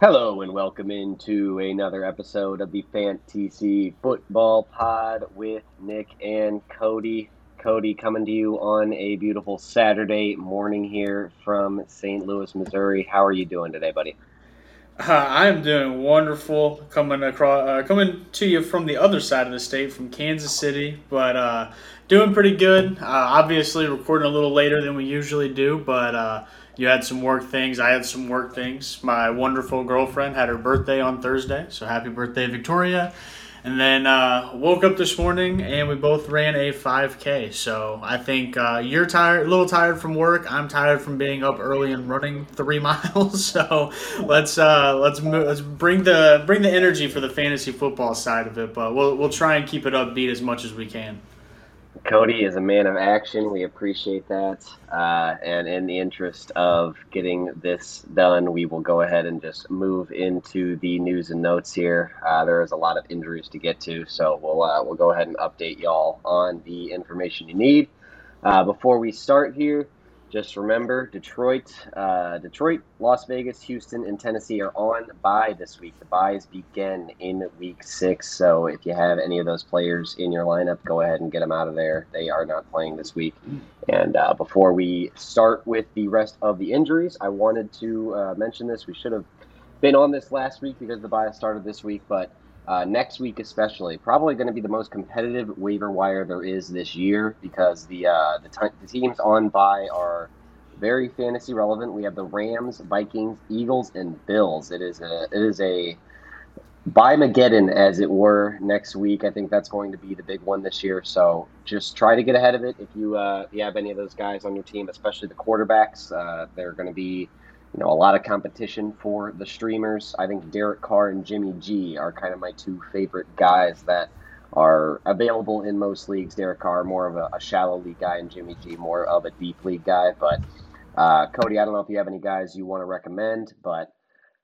Hello and welcome into another episode of the Fantasy Football Pod with Nick and Cody. Cody coming to you on a beautiful Saturday morning here from St. Louis, Missouri. How are you doing today, buddy? Uh, I'm doing wonderful. Coming across, uh, coming to you from the other side of the state, from Kansas City, but uh, doing pretty good. Uh, obviously, recording a little later than we usually do, but uh, you had some work things. I had some work things. My wonderful girlfriend had her birthday on Thursday, so happy birthday, Victoria. And then uh, woke up this morning and we both ran a 5K. So I think uh, you're tired, a little tired from work. I'm tired from being up early and running three miles. So let's uh, let's let's bring the bring the energy for the fantasy football side of it. But we'll we'll try and keep it upbeat as much as we can. Cody is a man of action. We appreciate that. Uh, and in the interest of getting this done, we will go ahead and just move into the news and notes here. Uh, there is a lot of injuries to get to, so we'll uh, we'll go ahead and update y'all on the information you need. Uh, before we start here, just remember, Detroit, uh, Detroit, Las Vegas, Houston, and Tennessee are on bye this week. The byes begin in week six. So if you have any of those players in your lineup, go ahead and get them out of there. They are not playing this week. And uh, before we start with the rest of the injuries, I wanted to uh, mention this. We should have been on this last week because the bye started this week, but uh, next week, especially, probably going to be the most competitive waiver wire there is this year because the uh, the, t- the teams on bye are very fantasy relevant. We have the Rams, Vikings, Eagles, and Bills. It is a it is a by Mageddon, as it were, next week. I think that's going to be the big one this year. So just try to get ahead of it. If you uh, you have any of those guys on your team, especially the quarterbacks, uh, they're going to be you know, a lot of competition for the streamers. I think Derek Carr and Jimmy G are kind of my two favorite guys that are available in most leagues. Derek Carr, more of a, a shallow league guy, and Jimmy G, more of a deep league guy. But uh, Cody, I don't know if you have any guys you want to recommend, but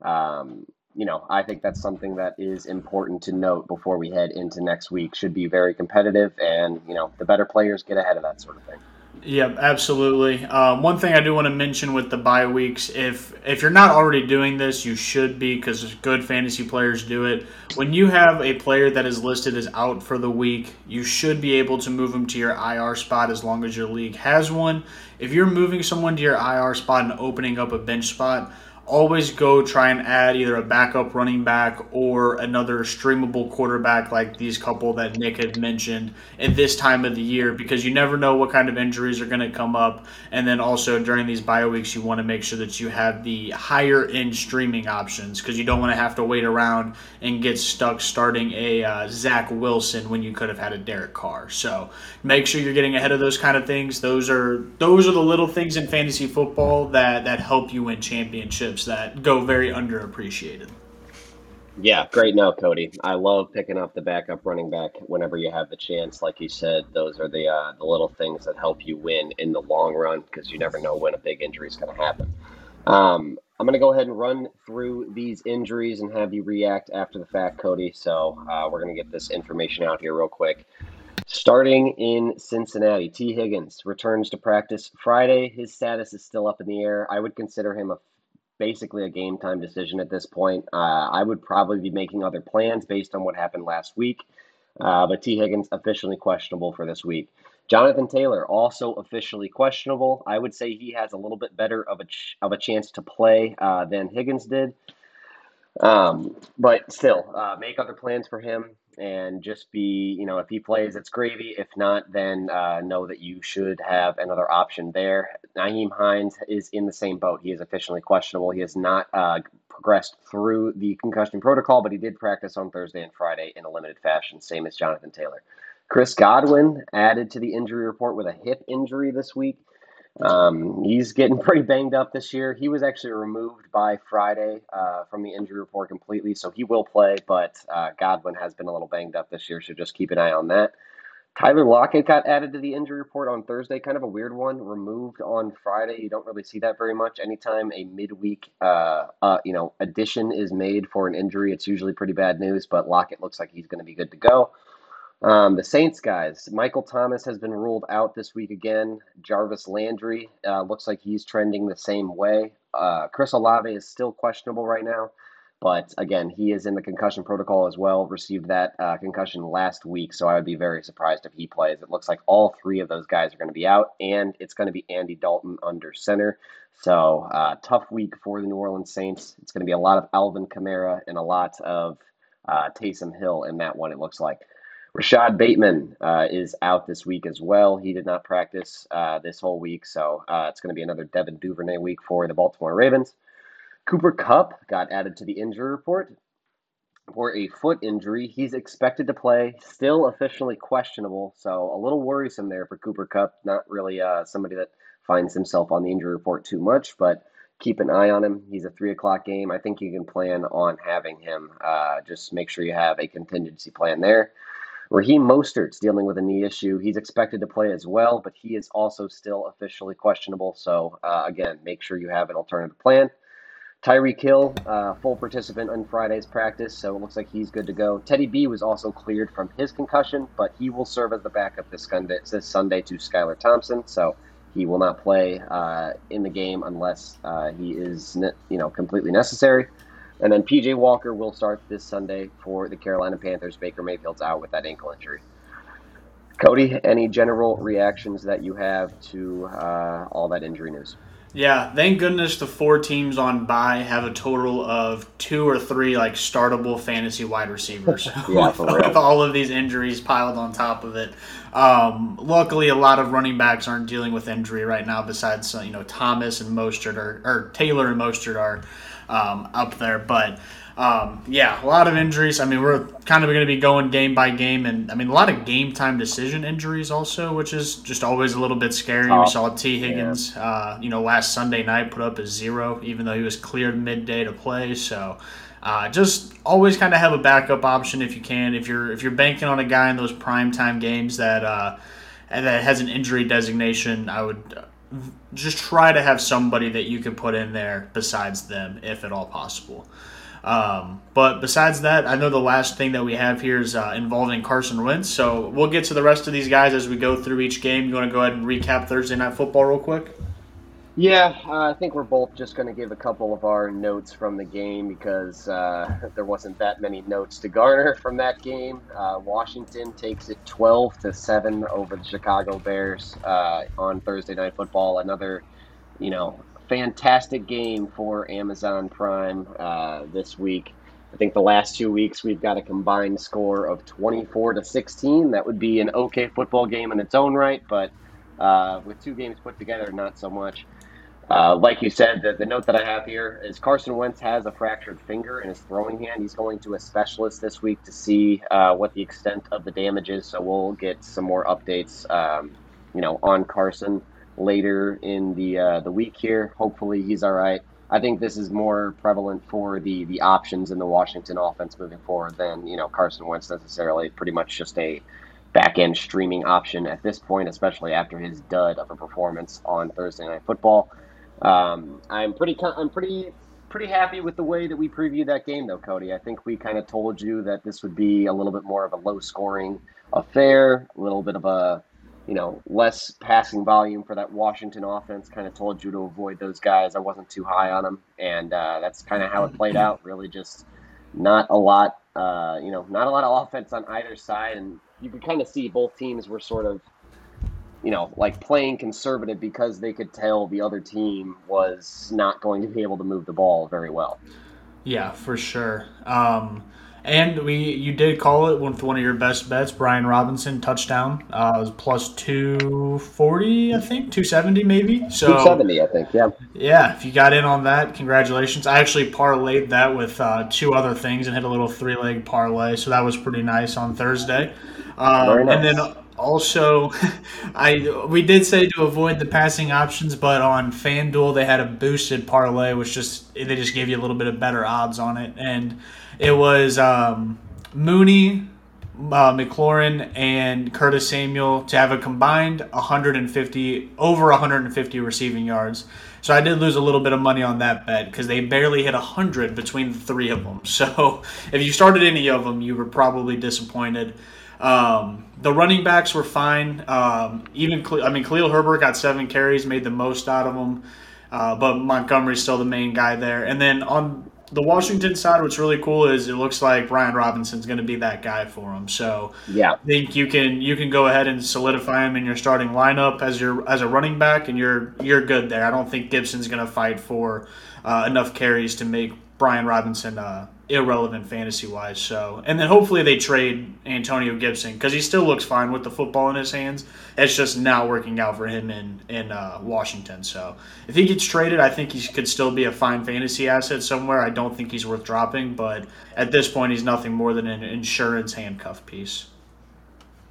um, you know, I think that's something that is important to note before we head into next week. Should be very competitive, and you know, the better players get ahead of that sort of thing. Yep, absolutely. Um, one thing I do want to mention with the bye weeks, if if you're not already doing this, you should be because good fantasy players do it. When you have a player that is listed as out for the week, you should be able to move them to your IR spot as long as your league has one. If you're moving someone to your IR spot and opening up a bench spot, always go try and add either a backup running back or another streamable quarterback like these couple that Nick had mentioned at this time of the year because you never know what kind of injuries are going to come up. And then also during these bio weeks, you want to make sure that you have the higher end streaming options because you don't want to have to wait around and get stuck starting a uh, Zach Wilson when you could have had a Derek Carr. So make sure you're getting ahead of those kind of things. Those are those are the little things in fantasy football that that help you win championships that go very underappreciated. Yeah, great note, Cody. I love picking up the backup running back whenever you have the chance. Like you said, those are the uh, the little things that help you win in the long run because you never know when a big injury is going to happen. Um, I'm going to go ahead and run through these injuries and have you react after the fact, Cody. So uh, we're going to get this information out here real quick. Starting in Cincinnati, Tee Higgins returns to practice Friday. His status is still up in the air. I would consider him a basically a game time decision at this point. Uh, I would probably be making other plans based on what happened last week, uh, but Tee Higgins officially questionable for this week. Jonathan Taylor also officially questionable. I would say he has a little bit better of a ch- of a chance to play uh, than Higgins did. Um, but still, uh, make other plans for him and just be, you know, if he plays, it's gravy. If not, then uh, know that you should have another option there. Nyheim Hines is in the same boat. He is officially questionable. He has not uh, progressed through the concussion protocol, but he did practice on Thursday and Friday in a limited fashion, same as Jonathan Taylor. Chris Godwin added to the injury report with a hip injury this week. Um, he's getting pretty banged up this year. He was actually removed by Friday uh, from the injury report completely, so he will play. But uh, Godwin has been a little banged up this year, so just keep an eye on that. Tyler Lockett got added to the injury report on Thursday. Kind of a weird one. Removed on Friday. You don't really see that very much. Anytime a midweek, uh, uh, you know, addition is made for an injury, it's usually pretty bad news. But Lockett looks like he's going to be good to go. Um, the Saints guys, Michael Thomas has been ruled out this week again. Jarvis Landry uh, looks like he's trending the same way. Uh, Chris Olave is still questionable right now. But again, he is in the concussion protocol as well. Received that uh, concussion last week, so I would be very surprised if he plays. It looks like all three of those guys are going to be out, and it's going to be Andy Dalton under center. So uh, tough week for the New Orleans Saints. It's going to be a lot of Alvin Kamara and a lot of uh, Taysom Hill in that one. It looks like. Rashod Bateman uh, is out this week as well. He did not practice uh, this whole week, so uh, it's going to be another Devin Duvernay week for the Baltimore Ravens. Cooper Kupp got added to the injury report for a foot injury. He's expected to play, still officially questionable, so a little worrisome there for Cooper Kupp. Not really uh, somebody that finds himself on the injury report too much, but keep an eye on him. He's a three o'clock game. I think you can plan on having him. Uh, just make sure you have a contingency plan there. Raheem Mostert's dealing with a knee issue. He's expected to play as well, but he is also still officially questionable. So, uh, again, make sure you have an alternative plan. Tyreek Hill, uh, full participant on Friday's practice, so it looks like he's good to go. Teddy B was also cleared from his concussion, but he will serve as the backup this Sunday, this Sunday to Skylar Thompson, so he will not play uh, in the game unless uh, he is, you know, completely necessary. And then PJ Walker will start this Sunday for the Carolina Panthers. Baker Mayfield's out with that ankle injury. Cody, any general reactions that you have to uh, all that injury news? Yeah, thank goodness the four teams on bye have a total of two or three like startable fantasy wide receivers yeah, with, with, all of these injuries piled on top of it. Um, luckily, a lot of running backs aren't dealing with injury right now. Besides, uh, you know, Thomas and Mostert or, or Taylor and Mostert are um, up there, but um, yeah, a lot of injuries. I mean, we're kind of going to be going game by game, and I mean, a lot of game time decision injuries also, which is just always a little bit scary. Oh, we saw Tee Higgins, yeah. uh, you know, last Sunday night put up a zero, even though he was cleared midday to play. So, uh, just always kind of have a backup option if you can. If you're if you're banking on a guy in those prime time games that uh, that has an injury designation, I would just try to have somebody that you can put in there besides them, if at all possible. Um, but besides that, I know the last thing that we have here is uh, involving Carson Wentz. So we'll get to the rest of these guys as we go through each game. You want to go ahead and recap Thursday Night Football real quick? Yeah, uh, I think we're both just going to give a couple of our notes from the game because uh, there wasn't that many notes to garner from that game. Uh, Washington takes it 12 to 7 over the Chicago Bears uh, on Thursday Night Football. Another, you know, fantastic game for Amazon Prime uh, this week. I think the last two weeks we've got a combined score of 24 to 16. That would be an okay football game in its own right, but uh, with two games put together, not so much. Uh, like you said, the, the note that I have here is Carson Wentz has a fractured finger in his throwing hand. He's going to a specialist this week to see uh, what the extent of the damage is. So we'll get some more updates, um, you know, on Carson later in the uh, the week here. Hopefully, he's all right. I think this is more prevalent for the the options in the Washington offense moving forward than you know Carson Wentz necessarily. Pretty much just a back end streaming option at this point, especially after his dud of a performance on Thursday Night Football. Um, I'm pretty I'm pretty pretty happy with the way that we previewed that game, though, Cody. I think we kind of told you that this would be a little bit more of a low scoring affair, a little bit of a you know, less passing volume for that Washington offense. Kind of told you to avoid those guys. I wasn't too high on them, and uh, that's kind of how it played out. Really, just not a lot, uh, you know, not a lot of offense on either side, and you could kind of see both teams were sort of, you know, like playing conservative because they could tell the other team was not going to be able to move the ball very well. Yeah, for sure. Um, and we, you did call it with one of your best bets, Brian Robinson touchdown. Uh, was plus two forty, I think, two seventy maybe. So two seventy, I think. Yeah. Yeah, if you got in on that, congratulations. I actually parlayed that with uh, two other things and hit a little three leg parlay, so that was pretty nice on Thursday. Um, Very nice. And then also, I we did say to avoid the passing options, but on FanDuel they had a boosted parlay, which just they just gave you a little bit of better odds on it, and it was um, Mooney, uh, McLaurin, and Curtis Samuel to have a combined 150 over 150 receiving yards. So I did lose a little bit of money on that bet because they barely hit 100 between the three of them. So if you started any of them, you were probably disappointed. Um, the running backs were fine. Um, even I mean, Khalil Herbert got seven carries, made the most out of them. Uh, but Montgomery's still the main guy there. And then on the Washington side, what's really cool is it looks like Brian Robinson's going to be that guy for him. So yeah, I think you can you can go ahead and solidify him in your starting lineup as your as a running back, and you're you're good there. I don't think Gibson's going to fight for uh, enough carries to make Brian Robinson uh, irrelevant fantasy wise. So, and then hopefully they trade Antonio Gibson because he still looks fine with the football in his hands. It's just not working out for him in in uh, Washington. So, if he gets traded, I think he could still be a fine fantasy asset somewhere. I don't think he's worth dropping, but at this point, he's nothing more than an insurance handcuff piece.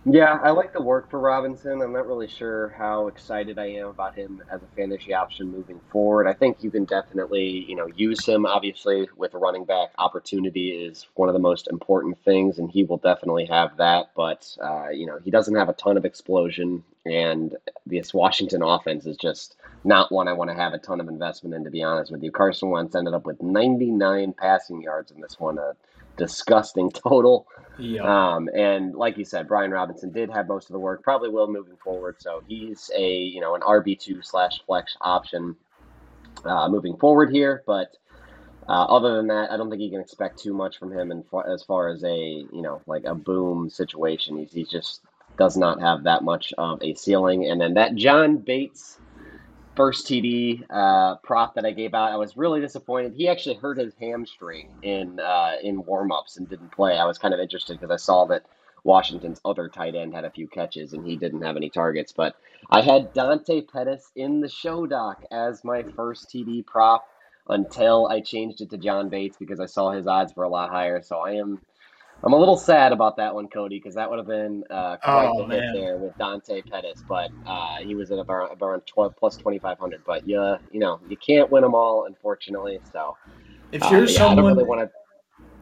Yeah, I like the work for Robinson. I'm not really sure how excited I am about him as a fantasy option moving forward. I think you can definitely, you know, use him. Obviously, with a running back, opportunity is one of the most important things, and he will definitely have that. But uh, you know, he doesn't have a ton of explosion, and this Washington offense is just not one I want to have a ton of investment in. To be honest with you, Carson Wentz ended up with 99 passing yards in this one, a disgusting total. Yeah. Um, and like you said, Brian Robinson did have most of the work. Probably will moving forward. So he's a you know an RB two slash flex option uh, moving forward here. But uh, other than that, I don't think you can expect too much from him. And as far as a you know like a boom situation, he's he just does not have that much of a ceiling. And then that John Bates first TD uh, prop that I gave out, I was really disappointed. He actually hurt his hamstring in uh, in warmups and didn't play. I was kind of interested because I saw that Washington's other tight end had a few catches and he didn't have any targets. But I had Dante Pettis in the show doc as my first TD prop until I changed it to John Bates because I saw his odds were a lot higher. So I am I'm a little sad about that one, Cody, because that would have been uh, quite oh, the hit there with Dante Pettis, but uh, he was at about, around 12 plus 2,500. But yeah, you know, you can't win them all, unfortunately. So if uh, you're uh, yeah, someone, really if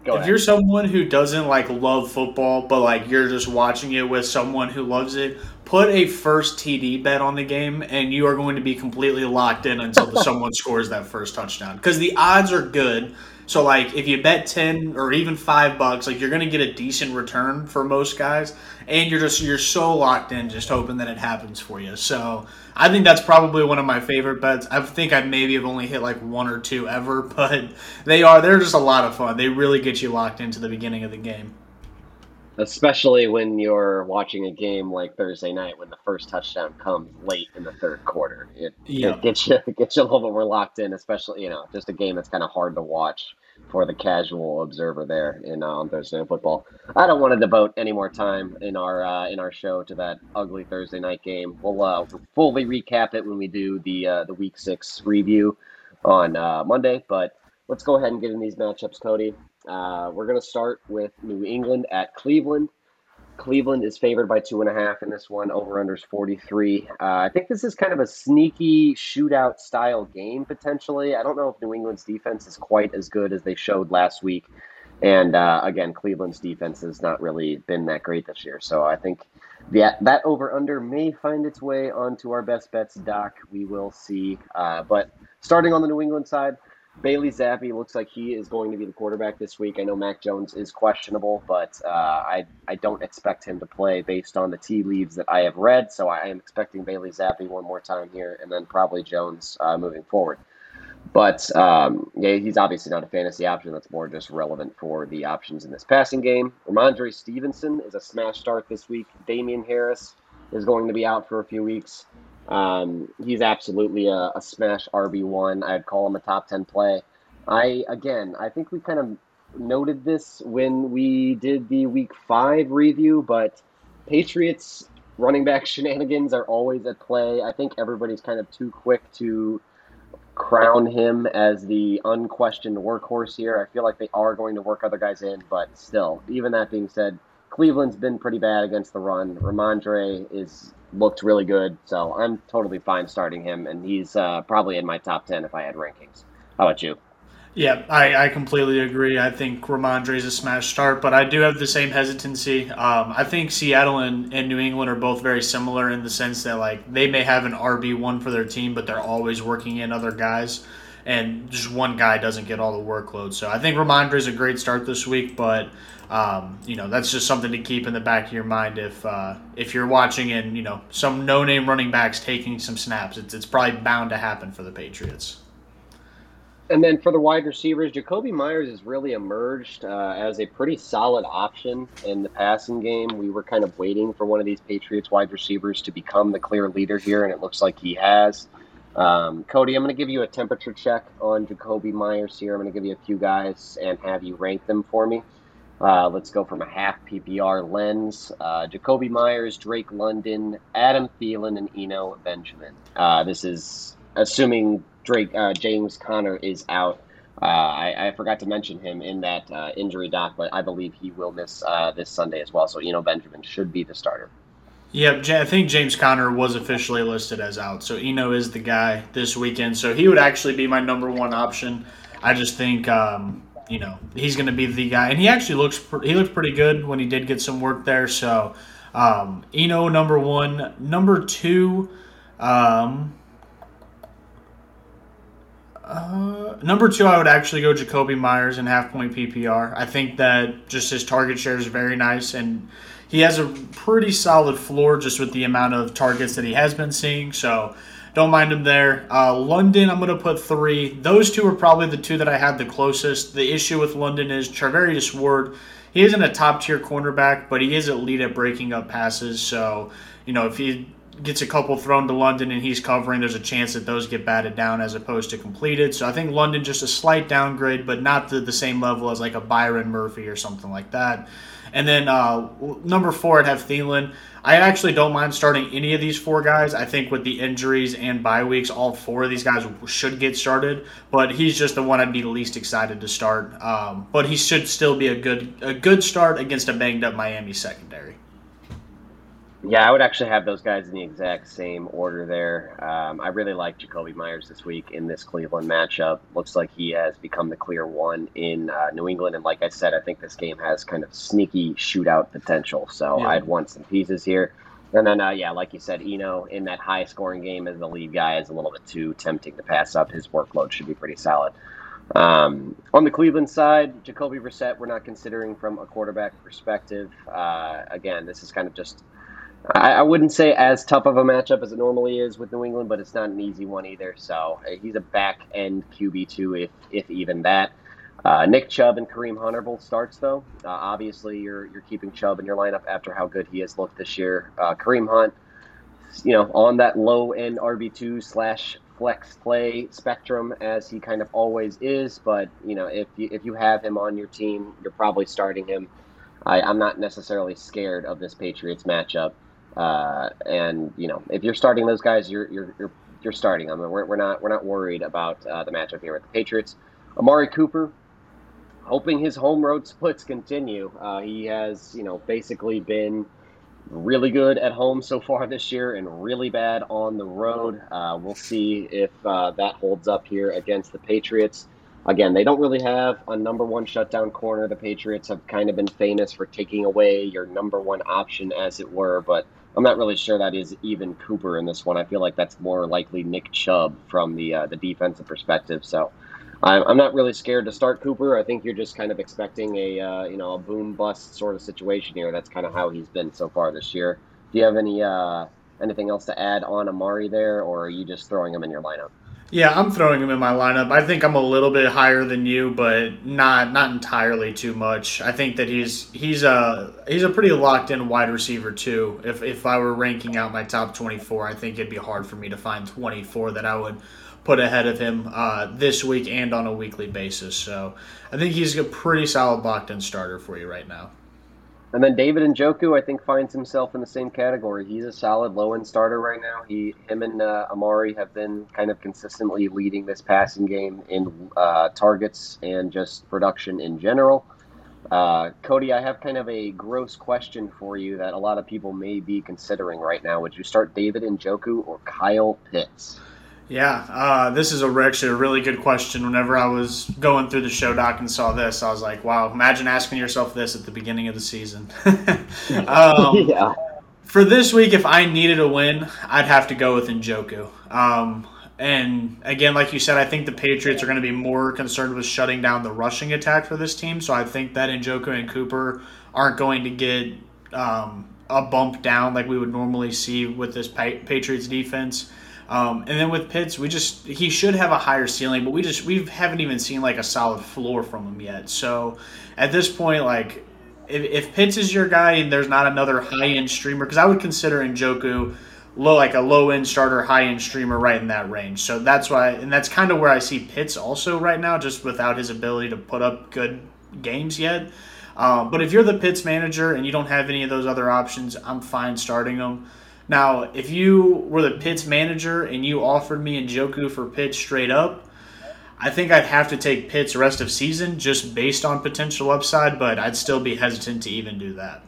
ahead. you're someone who doesn't like love football, but like you're just watching it with someone who loves it, put a first TD bet on the game, and you are going to be completely locked in until someone scores that first touchdown because the odds are good. So like if you bet 10 or even 5 bucks, like you're going to get a decent return for most guys and you're just you're so locked in just hoping that it happens for you. So I think that's probably one of my favorite bets. I think I maybe have only hit like one or two ever, but they are they're just a lot of fun. They really get you locked into the beginning of the game. Especially when you're watching a game like Thursday night when the first touchdown comes late in the third quarter. It, yeah. it gets you it gets you a little bit more locked in, especially, you know, just a game that's kind of hard to watch for the casual observer there in uh, on Thursday Night Football. I don't want to devote any more time in our uh, in our show to that ugly Thursday night game. We'll uh, fully recap it when we do the uh, the Week Six review on uh, Monday. But let's go ahead and get in these matchups, Cody. Uh, we're going to start with New England at Cleveland. Cleveland is favored by two and a half in this one. Over under is 43. Uh, I think this is kind of a sneaky shootout style game, potentially. I don't know if New England's defense is quite as good as they showed last week. And uh, again, Cleveland's defense has not really been that great this year. So I think that, that over under may find its way onto our best bets doc. We will see. Uh, but starting on the New England side, Bailey Zappe looks like he is going to be the quarterback this week. I know Mac Jones is questionable, but uh, I I don't expect him to play based on the tea leaves that I have read. So I am expecting Bailey Zappe one more time here, and then probably Jones uh, moving forward. But um, yeah, he's obviously not a fantasy option. That's more just relevant for the options in this passing game. Rhamondre Stevenson is a smash start this week. Damien Harris is going to be out for a few weeks. Um, he's absolutely a, a smash RB one. I'd call him a top ten play. I again, I think we kind of noted this when we did the Week Five review, but Patriots running back shenanigans are always at play. I think everybody's kind of too quick to crown him as the unquestioned workhorse here. I feel like they are going to work other guys in, but still, even that being said, Cleveland's been pretty bad against the run. Rhamondre is looked really good, so I'm totally fine starting him, and he's uh, probably in my top ten if I had rankings. How about you? Yeah, I, I completely agree. I think Rhamondre is a smash start, but I do have the same hesitancy. Um, I think Seattle and, and New England are both very similar in the sense that like they may have an RB one for their team, but they're always working in other guys, and just one guy doesn't get all the workload. So I think Rhamondre is a great start this week, but um, you know that's just something to keep in the back of your mind if uh, if you're watching and you know some no name running backs taking some snaps. It's it's probably bound to happen for the Patriots. And then for the wide receivers, Jakobi Meyers has really emerged uh, as a pretty solid option in the passing game. We were kind of waiting for one of these Patriots wide receivers to become the clear leader here, and it looks like he has. Um, Cody, I'm going to give you a temperature check on Jakobi Meyers here. I'm going to give you a few guys and have you rank them for me. Uh, let's go from a half PPR lens. Uh, Jakobi Meyers, Drake London, Adam Thielen, and Eno Benjamin. Uh, this is assuming Drake uh, James Conner is out. Uh, I, I, forgot to mention him in that uh, injury doc, but I believe he will miss this Sunday as well. So Eno Benjamin should be the starter. Yep, I think James Conner was officially listed as out. So Eno is the guy this weekend. So he would actually be my number one option. I just think, um, you know, he's going to be the guy. And he actually looks he looked pretty good when he did get some work there. So um, Eno, number one. Number two, um, uh, number two, I would actually go Jakobi Meyers in half point PPR. I think that just his target share is very nice and – he has a pretty solid floor just with the amount of targets that he has been seeing. So don't mind him there. Uh, London, I'm going to put three. Those two are probably the two that I had the closest. The issue with London is Charvarius Ward. He isn't a top tier cornerback, but he is elite at breaking up passes. So, you know, if he gets a couple thrown to London and he's covering, there's a chance that those get batted down as opposed to completed. So I think London just a slight downgrade, but not to the same level as like a Byron Murphy or something like that. And then uh, number four, I'd have Thielen. I actually don't mind starting any of these four guys. I think with the injuries and bye weeks, all four of these guys should get started. But he's just the one I'd be least excited to start. Um, but he should still be a good a good start against a banged up Miami secondary. Yeah, I would actually have those guys in the exact same order there. Um, I really like Jakobi Meyers this week in this Cleveland matchup. Looks like he has become the clear one in uh, New England. And like I said, I think this game has kind of sneaky shootout potential. So yeah. I'd want some pieces here. And then, uh, yeah, like you said, Eno in that high scoring game as the lead guy is a little bit too tempting to pass up. His workload should be pretty solid. Um, on the Cleveland side, Jacoby Brissett, we're not considering from a quarterback perspective. Uh, again, this is kind of just I, I, wouldn't say as tough of a matchup as it normally is with New England, but it's not an easy one either. So uh, he's a back end QB two, if if even that. Uh, Nick Chubb and Kareem Hunt are both starts though. Uh, obviously, you're you're keeping Chubb in your lineup after how good he has looked this year. Uh, Kareem Hunt, you know, on that low end RB two slash flex play spectrum as he kind of always is. But you know, if you, if you have him on your team, you're probably starting him. I, I'm not necessarily scared of this Patriots matchup. Uh, and you know, if you're starting those guys, you're you're you're, you're starting them. We're, we're not we're not worried about uh, the matchup here with the Patriots. Amari Cooper, hoping his home road splits continue. Uh, he has you know basically been really good at home so far this year and really bad on the road. Uh, we'll see if uh, that holds up here against the Patriots. Again, they don't really have a number one shutdown corner. The Patriots have kind of been famous for taking away your number one option, as it were, but I'm not really sure that is even Cooper in this one. I feel like that's more likely Nick Chubb from the uh, the defensive perspective. So I'm, not really scared to start Cooper. I think you're just kind of expecting a uh, you know a boom bust sort of situation here. That's kind of how he's been so far this year. Do you have any uh, anything else to add on Amari there, or are you just throwing him in your lineup? Yeah, I'm throwing him in my lineup. I think I'm a little bit higher than you, but not not entirely too much. I think that he's he's a he's a pretty locked in wide receiver too. If if I were ranking out my top 24, I think it'd be hard for me to find 24 that I would put ahead of him uh, this week and on a weekly basis. So I think he's a pretty solid locked in starter for you right now. And then David Njoku, I think, finds himself in the same category. He's a solid low end starter right now. He, him, and uh, Amari have been kind of consistently leading this passing game in uh, targets and just production in general. Uh, Cody, I have kind of a gross question for you that a lot of people may be considering right now. Would you start David Njoku or Kyle Pitts? Yeah, uh, this is a, actually a really good question. Whenever I was going through the show doc and saw this, I was like, wow, imagine asking yourself this at the beginning of the season. um, yeah. For this week, if I needed a win, I'd have to go with Njoku. Um, and again, like you said, I think the Patriots are going to be more concerned with shutting down the rushing attack for this team. So I think that Njoku and Cooper aren't going to get um, a bump down like we would normally see with this Patriots defense. Um, and then with Pitts, we just he should have a higher ceiling, but we just we haven't even seen like a solid floor from him yet. So at this point, like if, if Pitts is your guy and there's not another high end streamer, because I would consider Njoku low like a low end starter, high end streamer right in that range. So that's why, and that's kind of where I see Pitts also right now, just without his ability to put up good games yet. Um, but if you're the Pitts manager and you don't have any of those other options, I'm fine starting them. Now, if you were the Pitts manager and you offered me Njoku for Pitts straight up, I think I'd have to take Pitts rest of season just based on potential upside, but I'd still be hesitant to even do that.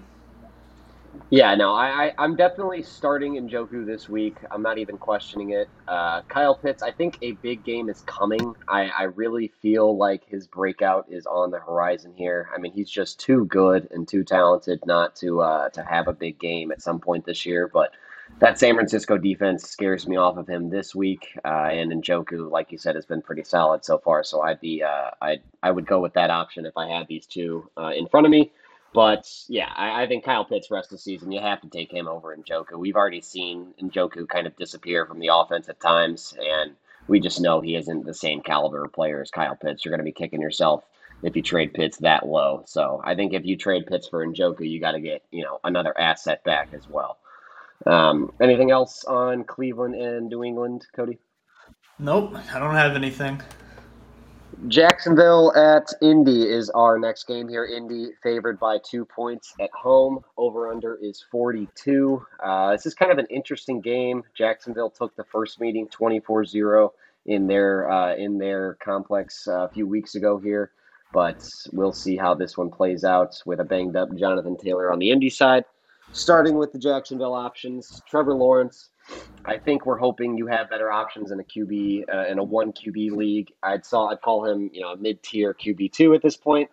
Yeah, no, I, I am definitely starting Njoku this week. I'm not even questioning it. Uh, Kyle Pitts, I think a big game is coming. I, I really feel like his breakout is on the horizon here. I mean, he's just too good and too talented not to uh, to have a big game at some point this year. But that San Francisco defense scares me off of him this week. Uh, and Njoku, like you said, has been pretty solid so far. So I'd be uh, I I would go with that option if I had these two uh, in front of me. But yeah, I, I, think Kyle Pitts rest of the season, you have to take him over Njoku. We've already seen Njoku kind of disappear from the offense at times, and we just know he isn't the same caliber player as Kyle Pitts. You're going to be kicking yourself if you trade Pitts that low. So I think if you trade Pitts for Njoku, you got to get you know another asset back as well. Um, anything else on Cleveland and New England, Cody? Nope, I don't have anything. Jacksonville at Indy is our next game here. Indy favored by two points at home. Over under is 42. Uh, this is kind of an interesting game. Jacksonville took the first meeting 24 0 in their uh, in their complex uh, a few weeks ago here, but we'll see how this one plays out with a banged up Jonathan Taylor on the Indy side. Starting with the Jacksonville options, Trevor Lawrence I think we're hoping you have better options in a QB uh, in a one QB league. I'd saw I'd call him you know a mid tier QB two at this point.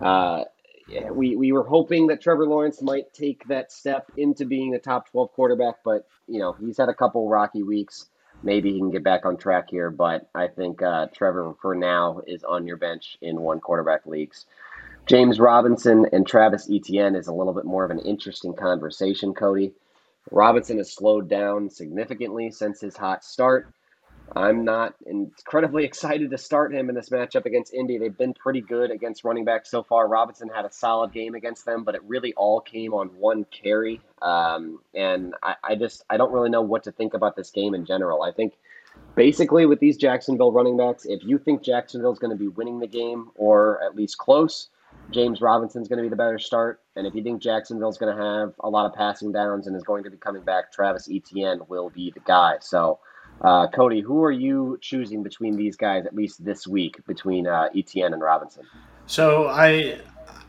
Uh, yeah, we we were hoping that Trevor Lawrence might take that step into being a top twelve quarterback, but you know he's had a couple rocky weeks. Maybe he can get back on track here, but I think uh, Trevor for now is on your bench in one quarterback leagues. James Robinson and Travis Etienne is a little bit more of an interesting conversation, Cody. Robinson has slowed down significantly since his hot start. I'm not incredibly excited to start him in this matchup against Indy. They've been pretty good against running backs so far. Robinson had a solid game against them, but it really all came on one carry. Um, and I, I just I don't really know what to think about this game in general. I think basically with these Jacksonville running backs, if you think Jacksonville's going to be winning the game or at least close, James Robinson's going to be the better start. And if you think Jacksonville's going to have a lot of passing downs and is going to be coming back, Travis Etienne will be the guy. So, uh, Cody, who are you choosing between these guys, at least this week, between uh, Etienne and Robinson? So I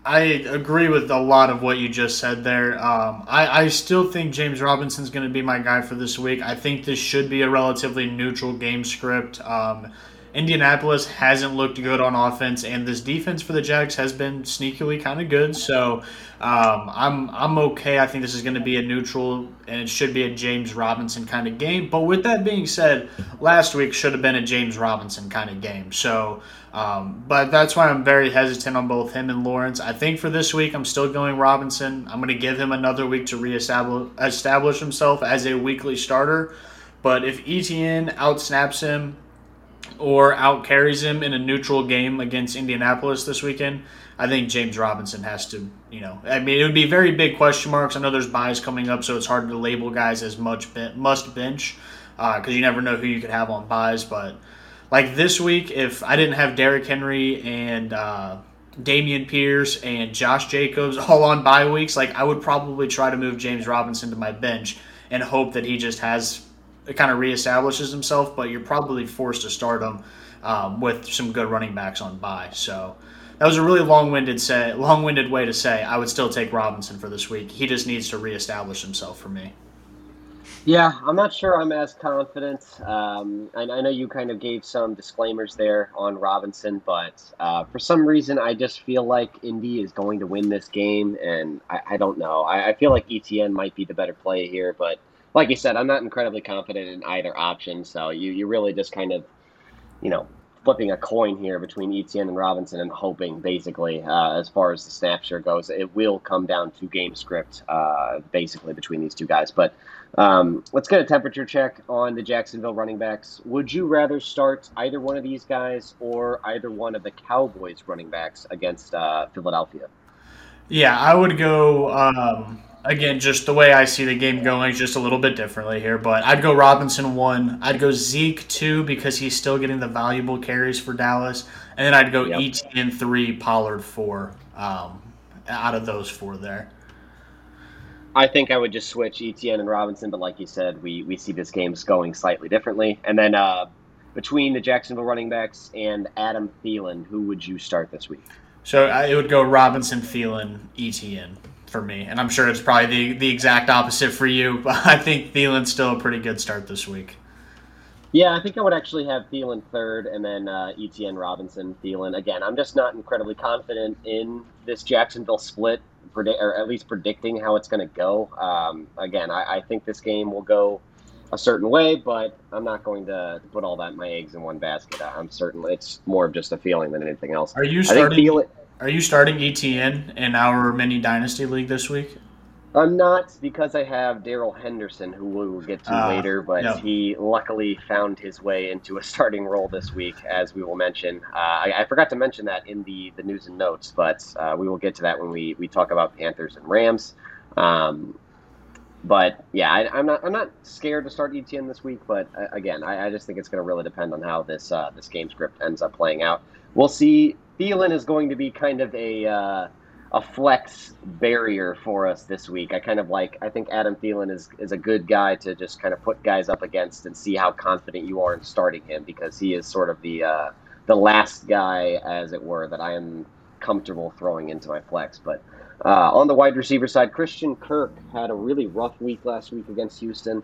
I agree with a lot of what you just said there. Um, I, I still think James Robinson's going to be my guy for this week. I think this should be a relatively neutral game script. Um, Indianapolis hasn't looked good on offense, and this defense for the Jags has been sneakily kind of good. So um, I'm I'm okay. I think this is going to be a neutral, and it should be a James Robinson kind of game. But with that being said, last week should have been a James Robinson kind of game. So, um, but that's why I'm very hesitant on both him and Lawrence. I think for this week, I'm still going Robinson. I'm going to give him another week to reestablish establish himself as a weekly starter. But if Etienne outsnaps him, or out carries him in a neutral game against Indianapolis this weekend, I think James Robinson has to, you know, I mean, it would be very big question marks. I know there's byes coming up, so it's hard to label guys as much must bench because uh, you never know who you could have on byes. But like this week, if I didn't have Derrick Henry and uh, Dameon Pierce and Josh Jacobs all on bye weeks, like I would probably try to move James Robinson to my bench and hope that he just has kind of reestablishes himself, but you're probably forced to start him um, with some good running backs on bye. So that was a really long-winded say, long-winded way to say I would still take Robinson for this week. He just needs to reestablish himself for me. Yeah, I'm not sure I'm as confident. Um, I, I, know you kind of gave some disclaimers there on Robinson, but uh, for some reason, I just feel like Indy is going to win this game, and I, I don't know. I, I, feel like Etienne might be the better play here, but like you said, I'm not incredibly confident in either option. So you, you really just kind of, you know, flipping a coin here between Etienne and Robinson and hoping, basically, uh, as far as the snap share goes, it will come down to game script, uh, basically, between these two guys. But um, let's get a temperature check on the Jacksonville running backs. Would you rather start either one of these guys or either one of the Cowboys running backs against uh, Philadelphia? Yeah, I would go. Um, again, just the way I see the game going, just a little bit differently here. But I'd go Robinson one. I'd go Zeke two because he's still getting the valuable carries for Dallas, and then I'd go yep. Etienne three, Pollard four. Um, out of those four there. I think I would just switch Etienne and Robinson, but like you said, we we see this game's going slightly differently. And then uh, between the Jacksonville running backs and Adam Thielen, who would you start this week? So it would go Robinson, Thielen, Etienne for me, and I'm sure it's probably the the exact opposite for you. But I think Thielen's still a pretty good start this week. Yeah, I think I would actually have Thielen third, and then uh, Etienne Robinson, Thielen. Again, I'm just not incredibly confident in this Jacksonville split, or at least predicting how it's going to go. Um, again, I, I, think this game will go a certain way, but I'm not going to put all that my eggs in one basket. I'm certain it's more of just a feeling than anything else. Are you starting? Are you starting Etienne in our mini dynasty league this week? I'm not because I have Darrell Henderson, who we'll get to uh, later, but no. he luckily found his way into a starting role this week, as we will mention. Uh, I, I, forgot to mention that in the, the news and notes, but uh, we will get to that when we, we talk about Panthers and Rams. Um, but yeah, I, am not I'm not scared to start Etienne this week, but uh, again, I, I, just think it's going to really depend on how this uh, this game script ends up playing out. We'll see. Thielen is going to be kind of a uh, a flex barrier for us this week. I kind of like. I think Adam Thielen is is a good guy to just kind of put guys up against and see how confident you are in starting him because he is sort of the uh, the last guy, as it were, that I am comfortable throwing into my flex. But uh, on the wide receiver side, Christian Kirk had a really rough week last week against Houston.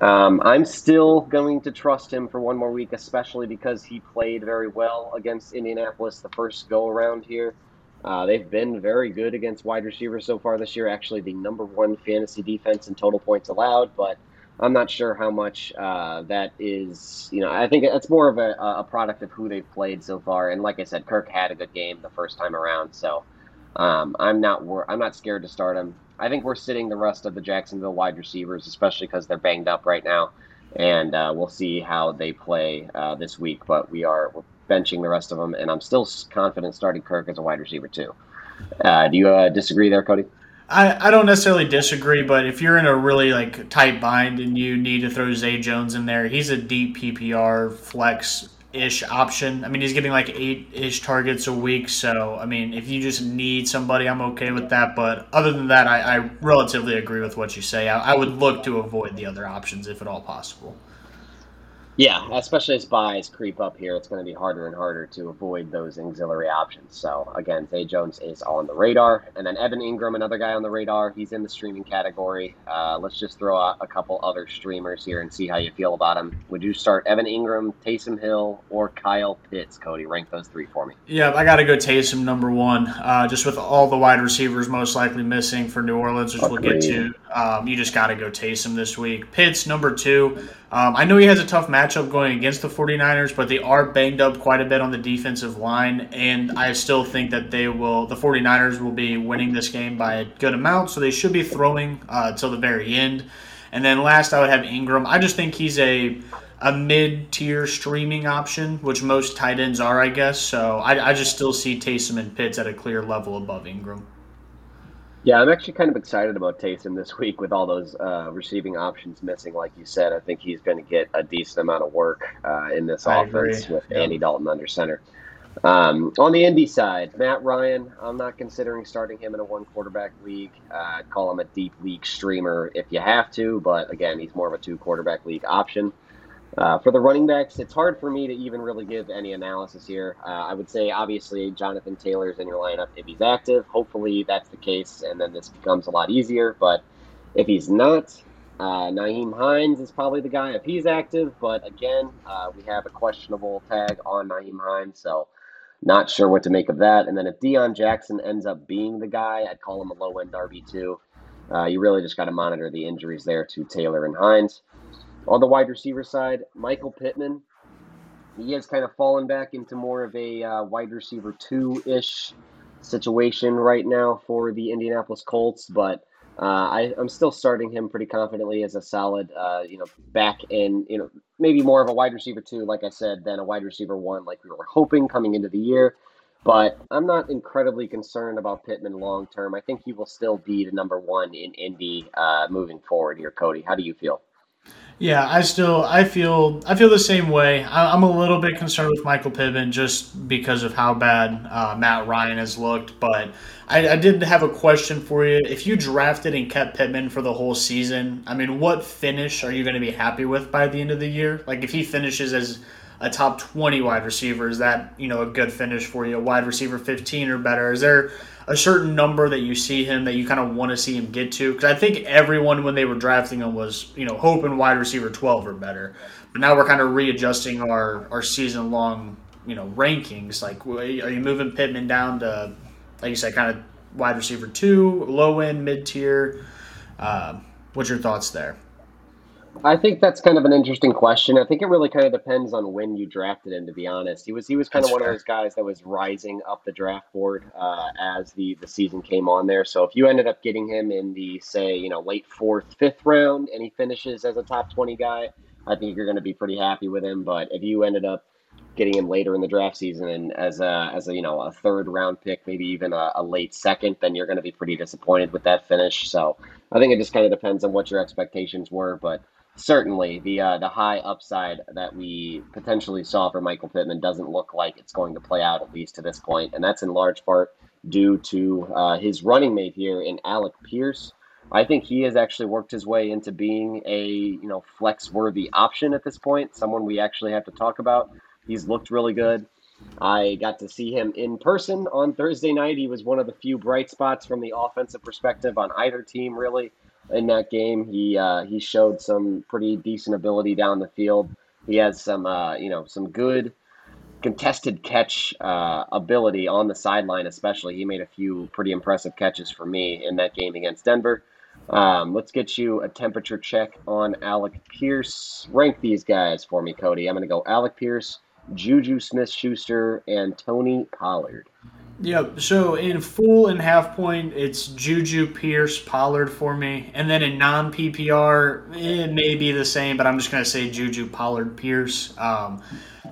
Um, I'm still going to trust him for one more week, especially because he played very well against Indianapolis the first go around here. Uh, they've been very good against wide receivers so far this year. Actually, the number one fantasy defense in total points allowed, but I'm not sure how much uh, that is. You know, I think it's more of a, a, product of who they've played so far. And like I said, Kirk had a good game the first time around, so um, I'm not wor- I'm not scared to start him. I think we're sitting the rest of the Jacksonville wide receivers, especially because they're banged up right now, and uh, we'll see how they play uh, this week. But we are benching the rest of them, and I'm still confident starting Kirk as a wide receiver too. Uh, do you uh, disagree there, Cody? I, I don't necessarily disagree, but if you're in a really like tight bind and you need to throw Zay Jones in there, he's a deep PPR flex ish option. I mean, he's getting like eight ish targets a week. So, I mean, if you just need somebody, I'm okay with that. But other than that, I, I relatively agree with what you say. I, I would look to avoid the other options if at all possible. Yeah, especially as byes creep up here, it's going to be harder and harder to avoid those auxiliary options. So again, Zay Jones is on the radar, and then Evan Engram, another guy on the radar. He's in the streaming category. Uh, let's just throw out a couple other streamers here and see how you feel about them. Would you start Evan Engram, Taysom Hill, or Kyle Pitts? Cody, rank those three for me. Yeah, I got to go Taysom number one. Uh, just with all the wide receivers most likely missing for New Orleans, which Agreed. we'll get to. Um, you just got to go Taysom this week. Pitts number two. Um, I know he has a tough matchup going against the 49ers, but they are banged up quite a bit on the defensive line, and I still think that they will, the 49ers will be winning this game by a good amount, so they should be throwing uh, till the very end. And then last, I would have Engram. I just think he's a a mid tier streaming option, which most tight ends are, I guess. So I, I just still see Taysom and Pitts at a clear level above Engram. Yeah, I'm actually kind of excited about Taysom this week with all those uh, receiving options missing. Like you said, I think he's going to get a decent amount of work uh, in this I offense agree. with yeah. Andy Dalton under center. Um, on the Indy side, Matt Ryan, I'm not considering starting him in a one quarterback league. Uh, I'd call him a deep league streamer if you have to, but again, he's more of a two quarterback league option. Uh, for the running backs, it's hard for me to even really give any analysis here. Uh, I would say, obviously, Jonathan Taylor's in your lineup if he's active. Hopefully, that's the case, and then this becomes a lot easier. But if he's not, uh, Nyheim Hines is probably the guy if he's active. But again, uh, we have a questionable tag on Nyheim Hines, so not sure what to make of that. And then if Deon Jackson ends up being the guy, I'd call him a low end RB2. Uh, you really just got to monitor the injuries there to Taylor and Hines. On the wide receiver side, Michael Pittman he has kind of fallen back into more of a uh, wide receiver two ish situation right now for the Indianapolis Colts, but uh, I, am still starting him pretty confidently as a solid, uh, you know, back in, you know, maybe more of a wide receiver two, like I said, than a wide receiver one, like we were hoping coming into the year. But I'm not incredibly concerned about Pittman long term. I think he will still be the number one in Indy uh, moving forward here. Cody, how do you feel? Yeah, I still I feel I feel the same way. I, am a little bit concerned with Michael Pittman just because of how bad uh, Matt Ryan has looked. But I, I did have a question for you. If you drafted and kept Pittman for the whole season, I mean, what finish are you going to be happy with by the end of the year? Like if he finishes as a top 20 wide receiver, is that you know a good finish for you? A wide receiver 15 or better? Is there a certain number that you see him that you kind of want to see him get to? Because I think everyone when they were drafting him was you know hoping wide receiver twelve or better. But now we're kind of readjusting our our season long you know rankings. Like, are you moving Pittman down to like you said, kind of wide receiver two, low end, mid tier? Uh, what's your thoughts there? I think that's kind of an interesting question. I think it really kind of depends on when you drafted him. To be honest, he was he was kind that's of one fair. of those guys that was rising up the draft board uh, as the the season came on there. So if you ended up getting him in the say you know late fourth, fifth round, and he finishes as a top twenty guy, I think you're going to be pretty happy with him. But if you ended up getting him later in the draft season and as a as a you know a third round pick, maybe even a, a late second, then you're going to be pretty disappointed with that finish. So I think it just kind of depends on what your expectations were, but certainly the uh, the high upside that we potentially saw for Michael Pittman doesn't look like it's going to play out at least to this point, and that's in large part due to uh, his running mate here in Alec Pierce. I think he has actually worked his way into being a you know flex worthy option at this point, someone we actually have to talk about. He's looked really good. I got to see him in person on Thursday night. He was one of the few bright spots from the offensive perspective on either team, really in that game. He uh, he showed some pretty decent ability down the field. He has some uh, you know some good contested catch uh, ability on the sideline, especially. He made a few pretty impressive catches for me in that game against Denver. Um, let's get you a temperature check on Alec Pierce. Rank these guys for me, Cody. I'm going to go Alec Pierce, Juju Smith Schuster, and Tony Pollard. Yep. So in full and half point, it's Juju, Pierce, Pollard for me, and then in non PPR, it may be the same, but I'm just going to say Juju, Pollard, Pierce. Um,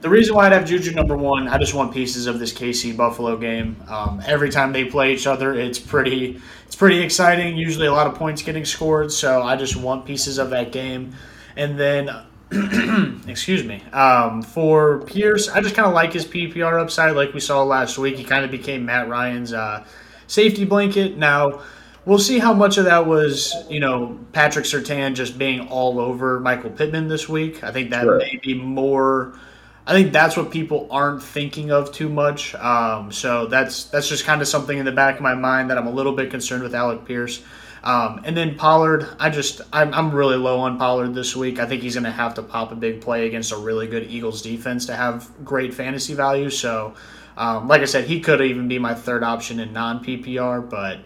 the reason why I'd have Juju number one, I just want pieces of this KC Buffalo game. Um, every time they play each other, it's pretty, it's pretty exciting. Usually, a lot of points getting scored, so I just want pieces of that game. And then excuse me. Um, for Pierce, I just kind of like his PPR upside, like we saw last week. He kind of became Matt Ryan's uh, safety blanket. Now, we'll see how much of that was, you know, Patrick Surtain just being all over Michael Pittman this week. I think that sure. may be more. I think that's what people aren't thinking of too much. Um, so that's that's just kind of something in the back of my mind that I'm a little bit concerned with Alec Pierce. Um, and then Pollard, I just I'm, I'm really low on Pollard this week. I think he's going to have to pop a big play against a really good Eagles defense to have great fantasy value. So, um, like I said, he could even be my third option in non PPR. But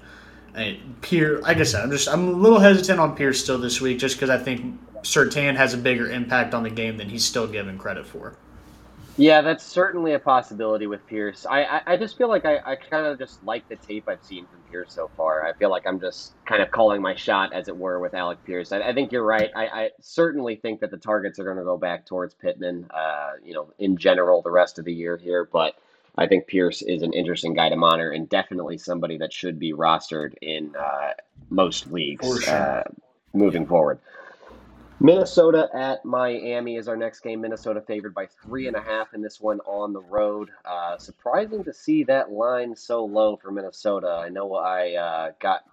I, Pierce, like I said, I'm just I'm a little hesitant on Pierce still this week, just because I think Surtain has a bigger impact on the game than he's still given credit for. Yeah, that's certainly a possibility with Pierce. I, I, I just feel like I, I kind of just like the tape I've seen from Pierce so far. I feel like I'm just kind of calling my shot, as it were, with Alec Pierce. I, I think you're right. I, I certainly think that the targets are going to go back towards Pittman, uh, you know, in general the rest of the year here. But I think Pierce is an interesting guy to monitor and definitely somebody that should be rostered in uh, most leagues sure. uh, moving forward. Minnesota at Miami is our next game. Minnesota favored by three and a half in this one on the road. Uh, surprising to see that line so low for Minnesota. I know I uh, got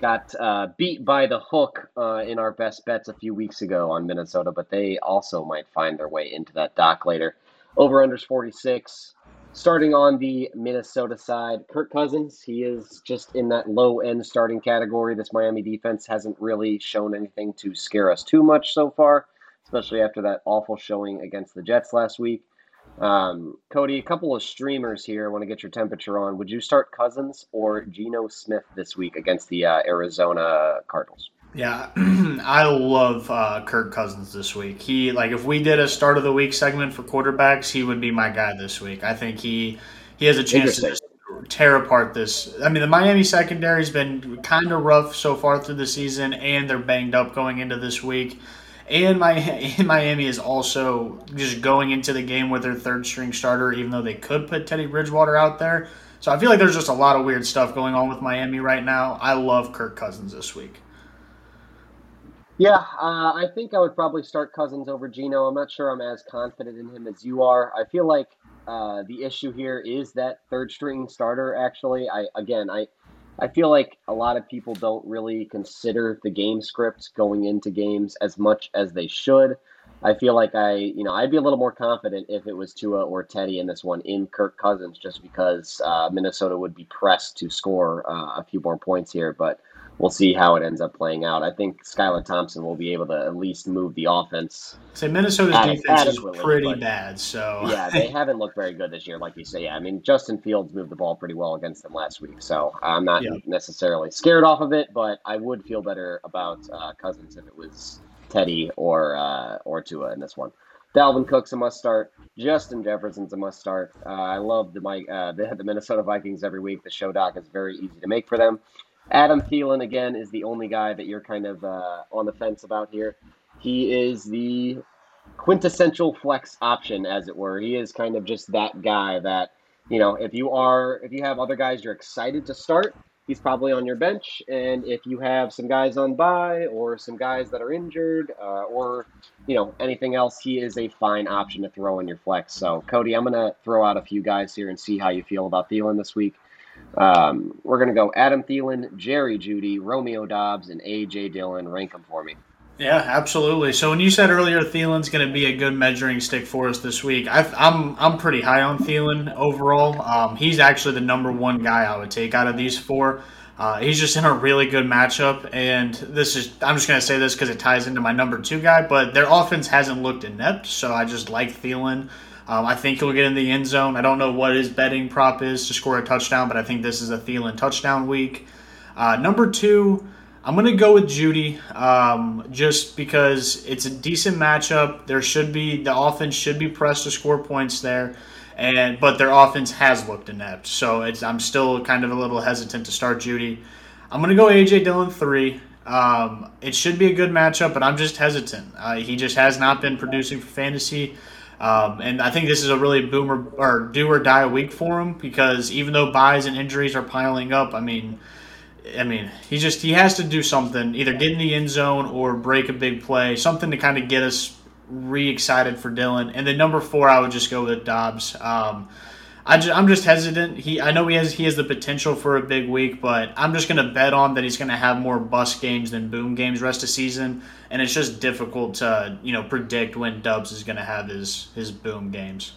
got uh, beat by the hook uh, in our best bets a few weeks ago on Minnesota, but they also might find their way into that doc later. Over unders 46. Starting on the Minnesota side, Kirk Cousins, he is just in that low end starting category. This Miami defense hasn't really shown anything to scare us too much so far, especially after that awful showing against the Jets last week. Um, Cody, a couple of streamers here. I want to get your temperature on. Would you start Cousins or Geno Smith this week against the uh, Arizona Cardinals? Yeah, I love uh, Kirk Cousins this week. He like if we did a start of the week segment for quarterbacks, he would be my guy this week. I think he he has a chance to just tear apart this. I mean, the Miami secondary's been kind of rough so far through the season, and they're banged up going into this week. And my and Miami is also just going into the game with their third string starter, even though they could put Teddy Bridgewater out there. So I feel like there's just a lot of weird stuff going on with Miami right now. I love Kirk Cousins this week. Yeah, uh, I think I would probably start Cousins over Geno. I'm not sure I'm as confident in him as you are. I feel like uh, the issue here is that third string starter. Actually, I again, I I feel like a lot of people don't really consider the game script going into games as much as they should. I feel like I, you know, I'd be a little more confident if it was Tua or Teddy in this one in Kirk Cousins, just because uh, Minnesota would be pressed to score uh, a few more points here. But we'll see how it ends up playing out. I think Skylar Thompson will be able to at least move the offense. Say Minnesota's defense is pretty bad, so yeah, they haven't looked very good this year, like you say. Yeah, I mean Justin Fields moved the ball pretty well against them last week, so I'm not yeah. necessarily scared off of it, but I would feel better about uh, Cousins if it was Teddy or uh, or Tua in this one. Dalvin Cook's a must start. Justin Jefferson's a must start. Uh, I love the, uh, the the Minnesota Vikings every week. The show doc is very easy to make for them. Adam Thielen again is the only guy that you're kind of uh, on the fence about here. He is the quintessential flex option, as it were. He is kind of just that guy that you know if you are if you have other guys you're excited to start, he's probably on your bench, and if you have some guys on bye or some guys that are injured uh, or you know anything else, he is a fine option to throw in your flex. So Cody, I'm gonna throw out a few guys here and see how you feel about Thielen this week. Um, we're going to go Adam Thielen, Jerry Jeudy, Romeo Doubs, and A.J. Dillon. Rank them for me. Yeah, absolutely. So when you said earlier Thielen's going to be a good measuring stick for us this week, I, am I'm, I'm pretty high on Thielen overall. Um, he's actually the number one guy I would take out of these four. Uh, he's just in a really good matchup, and this is I'm just going to say this because it ties into my number two guy, but their offense hasn't looked inept, so I just like Thielen. Um, I think he'll get in the end zone. I don't know what his betting prop is to score a touchdown, but I think this is a Thielen touchdown week. Uh, number two, I'm going to go with Jeudy um, just because it's a decent matchup. There should be the offense should be pressed to score points there, and but their offense has looked inept. So I'm still kind of a little hesitant to start Jeudy. I'm going to go AJ Dillon three. Um, it should be a good matchup, but I'm just hesitant. Uh, he just has not been producing for fantasy. Um, and I think this is a really boomer or do or die week for him because even though byes and injuries are piling up, I mean, I mean, he just he has to do something, either get in the end zone or break a big play, something to kind of get us re-excited for Dillon. And then number four, I would just go with Doubs. Um, I just, I'm just hesitant. He, I know he has he has the potential for a big week, but I'm just going to bet on that he's going to have more bust games than boom games rest of season, and it's just difficult to you know predict when Doubs is going to have his his boom games.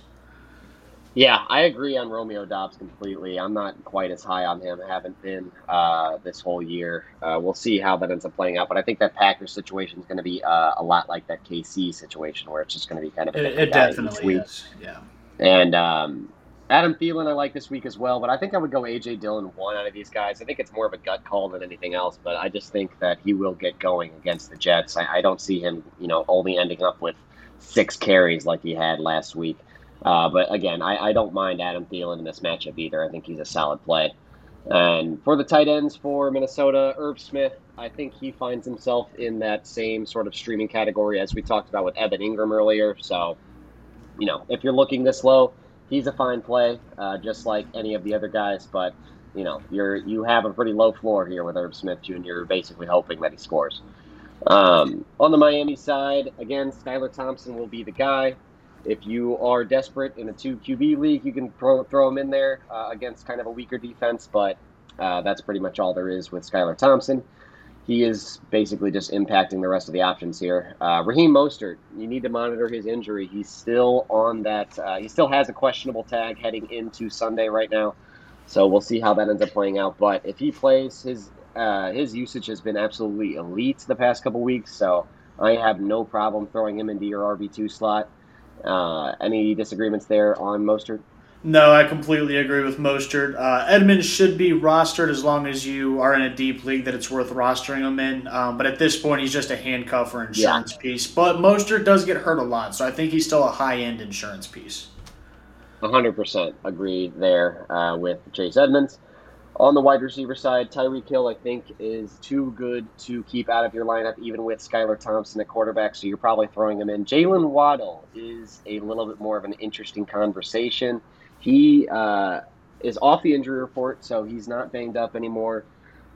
Yeah, I agree on Romeo Doubs completely. I'm not quite as high on him. I haven't been uh, this whole year. Uh, we'll see how that ends up playing out. But I think that Packers situation is going to be uh, a lot like that KC situation, where it's just going to be kind of it, it definitely is. Yeah. And um, Adam Thielen, I like this week as well, but I think I would go AJ Dillon one out of these guys. I think it's more of a gut call than anything else, but I just think that he will get going against the Jets. I, I don't see him, you know, only ending up with six carries like he had last week. Uh, but again, I, I don't mind Adam Thielen in this matchup either. I think he's a solid play. And for the tight ends for Minnesota, Irv Smith, I think he finds himself in that same sort of streaming category as we talked about with Evan Engram earlier. So, you know, if you're looking this low, he's a fine play, uh, just like any of the other guys. But you know, you're you have a pretty low floor here with Irv Smith Jr. Basically hoping that he scores. Um, on the Miami side, again, Skylar Thompson will be the guy. If you are desperate in a two QB league, you can throw, throw him in there uh, against kind of a weaker defense, but uh, that's pretty much all there is with Skylar Thompson he is basically just impacting the rest of the options here. Uh, Raheem Mostert, you need to monitor his injury. He's still on that. Uh, he still has a questionable tag heading into Sunday right now, so we'll see how that ends up playing out. But if he plays, his uh, his usage has been absolutely elite the past couple weeks. So I have no problem throwing him into your RB two slot. Uh, any disagreements there on Mostert? No, I completely agree with Mostert. Uh, Edmonds should be rostered as long as you are in a deep league that it's worth rostering him in. Um, but at this point, he's just a handcuff or insurance yeah. piece. But Mostert does get hurt a lot, so I think he's still a high end insurance piece. 100% agree there uh, with Chase Edmonds. On the wide receiver side, Tyreek Hill, I think, is too good to keep out of your lineup, even with Skylar Thompson at quarterback, so you're probably throwing him in. Jalen Waddle is a little bit more of an interesting conversation. He uh, is off the injury report, so he's not banged up anymore.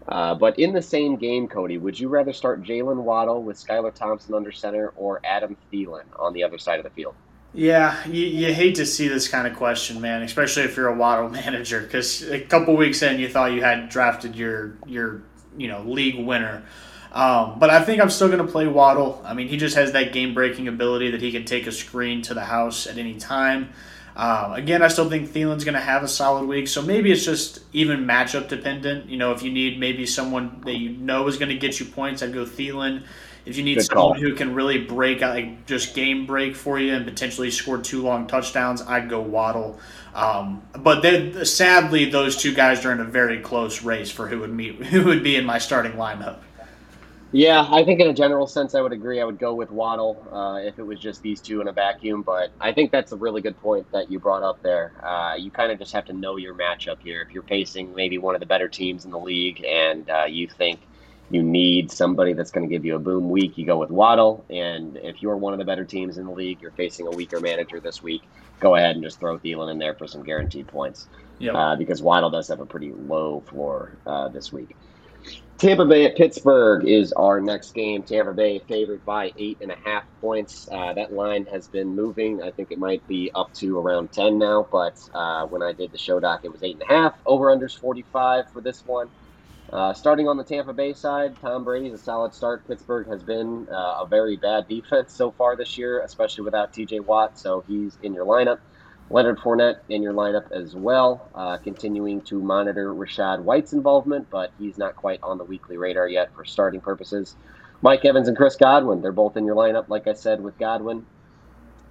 Uh, but in the same game, Cody, would you rather start Jalen Waddle with Skylar Thompson under center or Adam Thielen on the other side of the field? Yeah, you, you hate to see this kind of question, man, especially if you're a Waddle manager, because a couple weeks in you thought you had drafted your your you know league winner. Um, but I think I'm still going to play Waddle. I mean, he just has that game breaking ability that he can take a screen to the house at any time. Um, again, I still think Thielen's going to have a solid week, so maybe it's just even matchup dependent. You know, if you need maybe someone that you know is going to get you points, I'd go Thielen. If you need Good someone call. who can really break out, like just game break for you and potentially score two long touchdowns, I'd go Waddle. Um, but sadly, those two guys are in a very close race for who would meet who would be in my starting lineup. Yeah, I think in a general sense, I would agree. I would go with Waddle uh, if it was just these two in a vacuum. But I think that's a really good point that you brought up there. Uh, you kind of just have to know your matchup here. If you're facing maybe one of the better teams in the league and uh, you think you need somebody that's going to give you a boom week, you go with Waddle. And if you're one of the better teams in the league, you're facing a weaker manager this week, go ahead and just throw Thielen in there for some guaranteed points. Yep. Uh, because Waddle does have a pretty low floor uh, this week. Tampa Bay at Pittsburgh is our next game. Tampa Bay favored by eight and a half points. Uh, that line has been moving. I think it might be up to around 10 now, but uh, when I did the show doc, it was eight and a half. Over unders 45 for this one. Uh, starting on the Tampa Bay side, Tom Brady's a solid start. Pittsburgh has been uh, a very bad defense so far this year, especially without TJ Watt, so he's in your lineup. Leonard Fournette in your lineup as well, uh, continuing to monitor Rachaad White's involvement, but he's not quite on the weekly radar yet for starting purposes. Mike Evans and Chris Godwin, they're both in your lineup, like I said, with Godwin.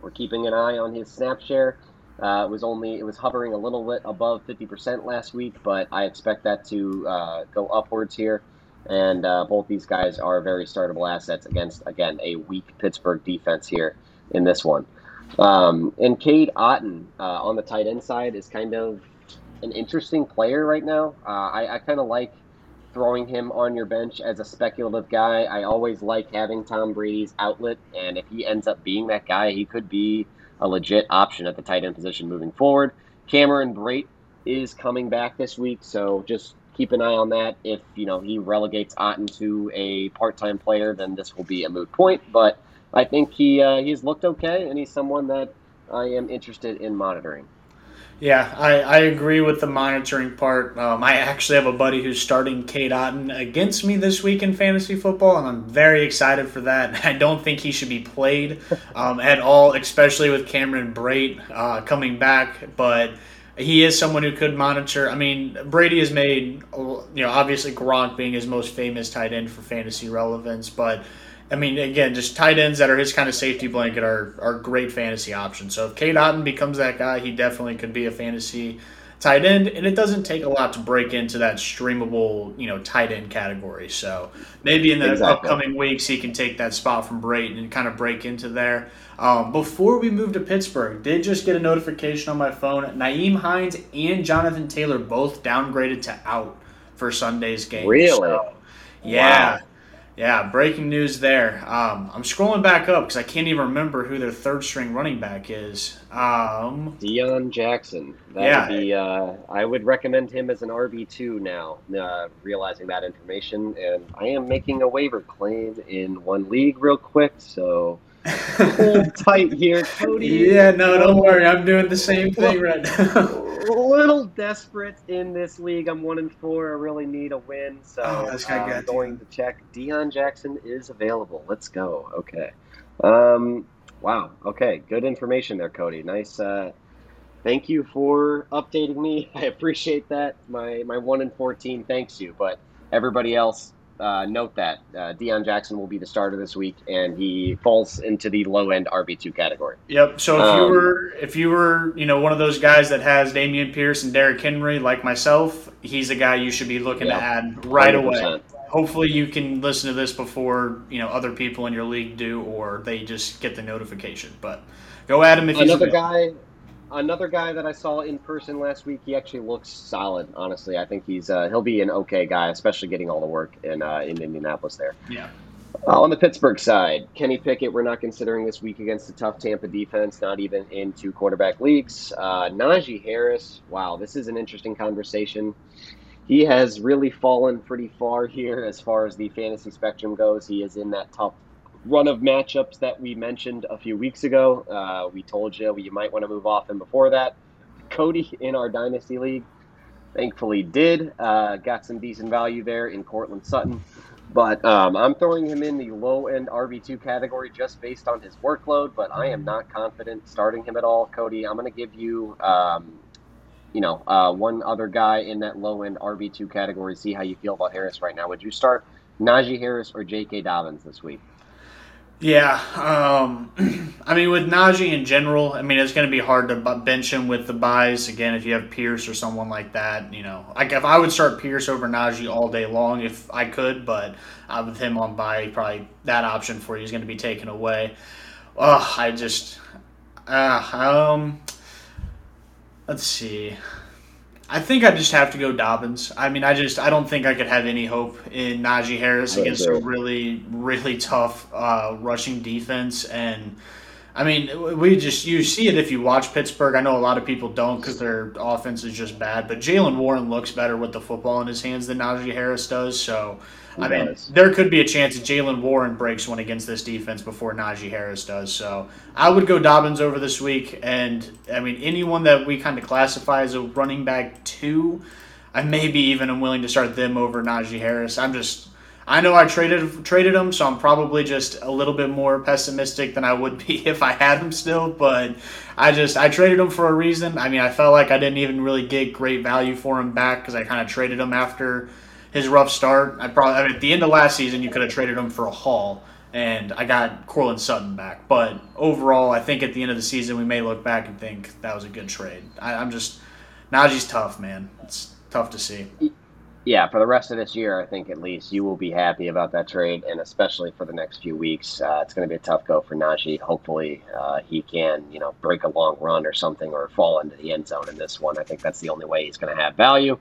We're keeping an eye on his snap share. Uh, it was only it was hovering a little bit above 50% last week, but I expect that to uh, go upwards here. And uh, both these guys are very startable assets against again a weak Pittsburgh defense here in this one. Um, and Cade Otton uh, on the tight end side is kind of an interesting player right now. Uh, I, I kind of like throwing him on your bench as a speculative guy. I always like having Tom Brady's outlet, and if he ends up being that guy, he could be a legit option at the tight end position moving forward. Cameron Brate is coming back this week, so just keep an eye on that. If you know he relegates Otton to a part-time player, then this will be a moot point. But I think he uh, he's looked okay, and he's someone that I am interested in monitoring. Yeah, I, I agree with the monitoring part. Um, I actually have a buddy who's starting Cade Otton against me this week in fantasy football, and I'm very excited for that. I don't think he should be played um, at all, especially with Cameron Brate uh, coming back. But he is someone who could monitor. I mean, Brady has made, you know, obviously Gronk being his most famous tight end for fantasy relevance, but I mean, again, just tight ends that are his kind of safety blanket are, are great fantasy options. So if Cade Otton becomes that guy, he definitely could be a fantasy tight end, and it doesn't take a lot to break into that streamable, you know, tight end category. So maybe in the exactly. upcoming weeks he can take that spot from Brayton and kind of break into there. Um, before we move to Pittsburgh, did just get a notification on my phone. Nyheim Hines and Jonathan Taylor both downgraded to out for Sunday's game. Really? So, yeah. Wow. Yeah, breaking news there. Um, I'm scrolling back up because I can't even remember who their third string running back is. Um, Deon Jackson. That yeah. Would be, uh, I would recommend him as an RB2 now, uh, realizing that information. And I am making a waiver claim in one league real quick, so hold tight here, Cody. Yeah, no, don't worry. I'm doing the same thing right now. A little desperate in this league. I'm one and four. I really need a win, so oh, I'm going to check. Deon Jackson is available. Let's go. Okay. Um, wow. Okay. Good information there, Cody. Nice. Uh, thank you for updating me. I appreciate that. My my one and fourteen thanks you, but everybody else uh, note that uh, Deon Jackson will be the starter this week, and he falls into the low end RB two category. Yep. So if um, you were if you were you know one of those guys that has Dameon Pierce and Derrick Henry like myself, he's a guy you should be looking yep. to add right 100%. away. Hopefully, you can listen to this before you know other people in your league do, or they just get the notification. But go at him if another guy another guy that I saw in person last week. He actually looks solid. Honestly, I think he's uh, he'll be an okay guy, especially getting all the work in uh, in Indianapolis there. Yeah. Uh, on the Pittsburgh side, Kenny Pickett, we're not considering this week against a tough Tampa defense, not even in two quarterback leagues. Uh, Najee Harris, wow, this is an interesting conversation. He has really fallen pretty far here as far as the fantasy spectrum goes. He is in that top run of matchups that we mentioned a few weeks ago. Uh, we told you you might want to move off him before that. Cody in our Dynasty League thankfully did. Uh, got some decent value there in Courtland Sutton. But um, I'm throwing him in the low end RB2 category just based on his workload, but I am not confident starting him at all. Cody, I'm going to give you. Um, you know, uh, one other guy in that low end RB2 category. See how you feel about Harris right now. Would you start Najee Harris or J.K. Dobbins this week? Yeah, um, I mean with Najee in general, I mean it's going to be hard to bench him with the byes again if you have Pierce or someone like that. You know, like if I would start Pierce over Najee all day long if I could, but uh, with him on bye, probably that option for you is going to be taken away. Oh, I just, uh, um, let's see. I think I just have to go Dobbins. I mean, I just I don't think I could have any hope in Najee Harris against a really really tough uh, rushing defense. And I mean, we just you see it if you watch Pittsburgh. I know a lot of people don't because their offense is just bad. But Jaylen Warren looks better with the football in his hands than Najee Harris does. So I mean, there could be a chance that Jaylen Warren breaks one against this defense before Najee Harris does. So I would go Dobbins over this week. And I mean, anyone that we kind of classify as a running back two, I maybe even am willing to start them over Najee Harris. I'm just, I know I traded traded him, so I'm probably just a little bit more pessimistic than I would be if I had him still. But I just I traded him for a reason. I mean, I felt like I didn't even really get great value for him back because I kind of traded him after his rough start. I probably I mean, at the end of last season you could have traded him for a haul, and I got Courtland Sutton back. But overall, I think at the end of the season we may look back and think that was a good trade. I, I'm just Najee's tough, man. It's tough to see. Yeah, for the rest of this year, I think at least you will be happy about that trade, and especially for the next few weeks, uh, it's going to be a tough go for Najee. Hopefully, uh, he can, you know, break a long run or something, or fall into the end zone in this one. I think that's the only way he's going to have value.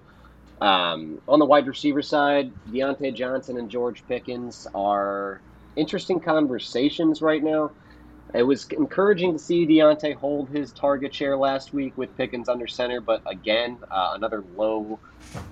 Um, on the wide receiver side, Diontae Johnson and George Pickens are interesting conversations right now. It was encouraging to see Diontae hold his target share last week with Pickens under center, but again, uh, another low,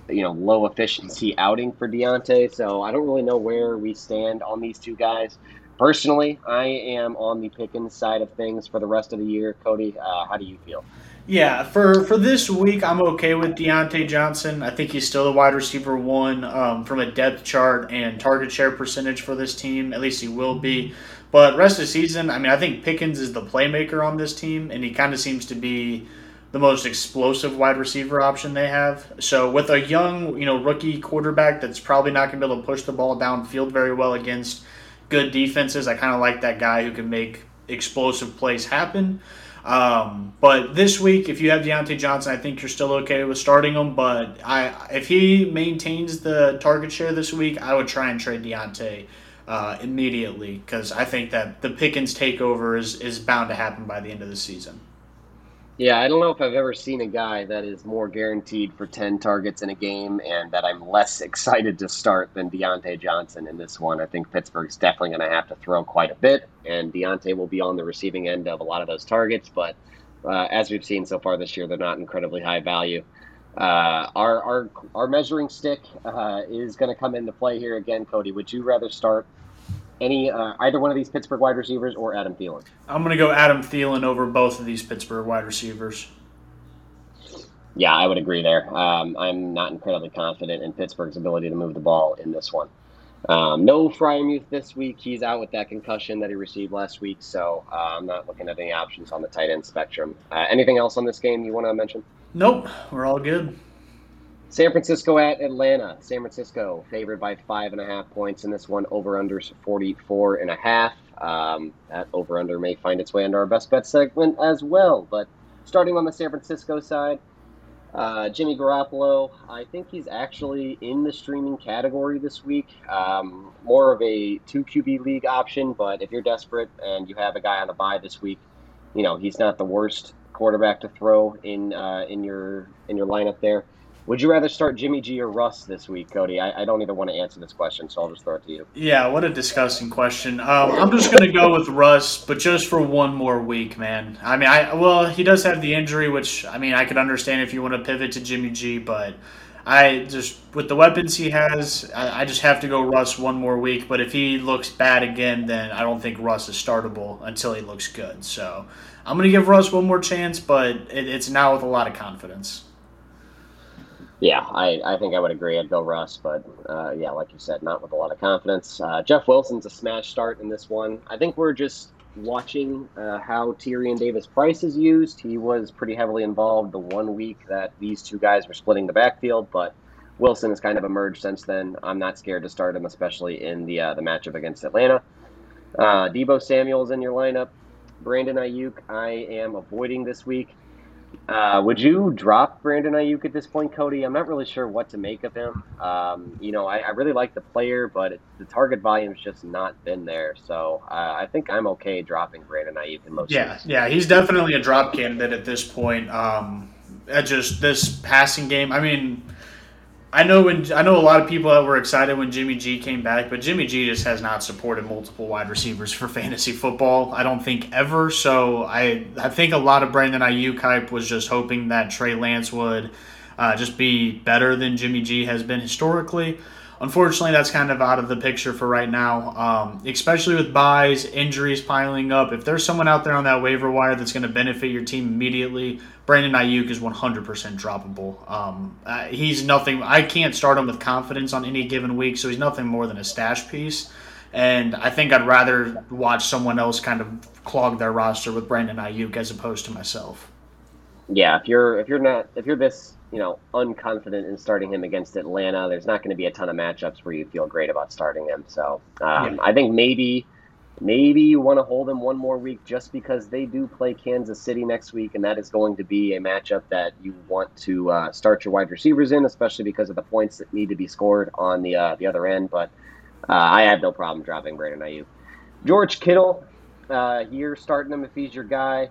you know, low efficiency outing for Diontae. So I don't really know where we stand on these two guys. Personally, I am on the Pickens side of things for the rest of the year. Cody, uh, how do you feel? Yeah, for for this week, I'm okay with Diontae Johnson. I think he's still the wide receiver one um, from a depth chart and target share percentage for this team. At least he will be. But rest of the season, I mean, I think Pickens is the playmaker on this team, and he kind of seems to be the most explosive wide receiver option they have. So with a young, you know, rookie quarterback that's probably not going to be able to push the ball downfield very well against good defenses, I kind of like that guy who can make explosive plays happen. Um, but this week, if you have Diontae Johnson, I think you're still okay with starting him. But I, if he maintains the target share this week, I would try and trade Diontae uh, immediately because I think that the Pickens takeover is is bound to happen by the end of the season. Yeah, I don't know if I've ever seen a guy that is more guaranteed for 10 targets in a game and that I'm less excited to start than Diontae Johnson in this one. I think Pittsburgh's definitely going to have to throw quite a bit, and Diontae will be on the receiving end of a lot of those targets, but uh, as we've seen so far this year, they're not incredibly high value. Uh, our, our, our measuring stick uh, is going to come into play here again, Cody. Would you rather start any uh, either one of these Pittsburgh wide receivers or Adam Thielen? I'm going to go Adam Thielen over both of these Pittsburgh wide receivers. Yeah, I would agree there. Um, I'm not incredibly confident in Pittsburgh's ability to move the ball in this one. Um, no Freiermuth this week. He's out with that concussion that he received last week, so uh, I'm not looking at any options on the tight end spectrum. Uh, anything else on this game you want to mention? Nope, we're all good. San Francisco at Atlanta. San Francisco favored by five and a half points in this one. Over unders 44 and a half. Um, that over under may find its way into our best bet segment as well. But starting on the San Francisco side, uh, Jimmy Garoppolo, I think he's actually in the streaming category this week. Um, more of a two QB league option, but if you're desperate and you have a guy on the bye this week, you know he's not the worst quarterback to throw in uh, in your in your lineup there. Would you rather start Jimmy G or Russ this week, Cody? I, I, don't even want to answer this question, so I'll just throw it to you. Yeah, what a disgusting question. Um, I'm just going to go with Russ, but just for one more week, man. I mean, I well, he does have the injury, which I mean, I could understand if you want to pivot to Jimmy G, but I just with the weapons he has, I, I just have to go Russ one more week. But if he looks bad again, then I don't think Russ is startable until he looks good. So I'm going to give Russ one more chance, but it, it's now with a lot of confidence. Yeah, I, I think I would agree. I'd go Russ, but uh, yeah, like you said, not with a lot of confidence. Uh, Jeff Wilson's a smash start in this one. I think we're just watching uh, how Tyrion Davis Price is used. He was pretty heavily involved the one week that these two guys were splitting the backfield, but Wilson has kind of emerged since then. I'm not scared to start him, especially in the uh, the matchup against Atlanta. Uh, Deebo Samuel's in your lineup. Brandon Aiyuk, I am avoiding this week. Uh, would you drop Brandon Aiyuk at this point, Cody? I'm not really sure what to make of him. Um, you know, I, I, really like the player, but it, the target volume's just not been there. So uh, I think I'm okay dropping Brandon Aiyuk in most. Yeah, yeah, he's definitely a drop candidate at this point. Um, just this passing game. I mean, I know when I know a lot of people that were excited when Jimmy G came back, but Jimmy G just has not supported multiple wide receivers for fantasy football. I don't think ever. So I I think a lot of Brandon Aiyuk hype was just hoping that Trey Lance would uh, just be better than Jimmy G has been historically. Unfortunately, that's kind of out of the picture for right now, um, especially with byes, injuries piling up. If there's someone out there on that waiver wire that's going to benefit your team immediately, Brandon Aiyuk is 100% droppable. Um, uh, he's nothing. I can't start him with confidence on any given week, so he's nothing more than a stash piece. And I think I'd rather watch someone else kind of clog their roster with Brandon Aiyuk as opposed to myself. Yeah, if you're if you're not if you're this you know, unconfident in starting him against Atlanta. There's not going to be a ton of matchups where you feel great about starting him. So um, yeah. I think maybe maybe you want to hold him one more week just because they do play Kansas City next week, and that is going to be a matchup that you want to uh, start your wide receivers in, especially because of the points that need to be scored on the uh, the other end. But uh, I have no problem dropping Brandon Aiyuk. George Kittle, uh, here starting him if he's your guy.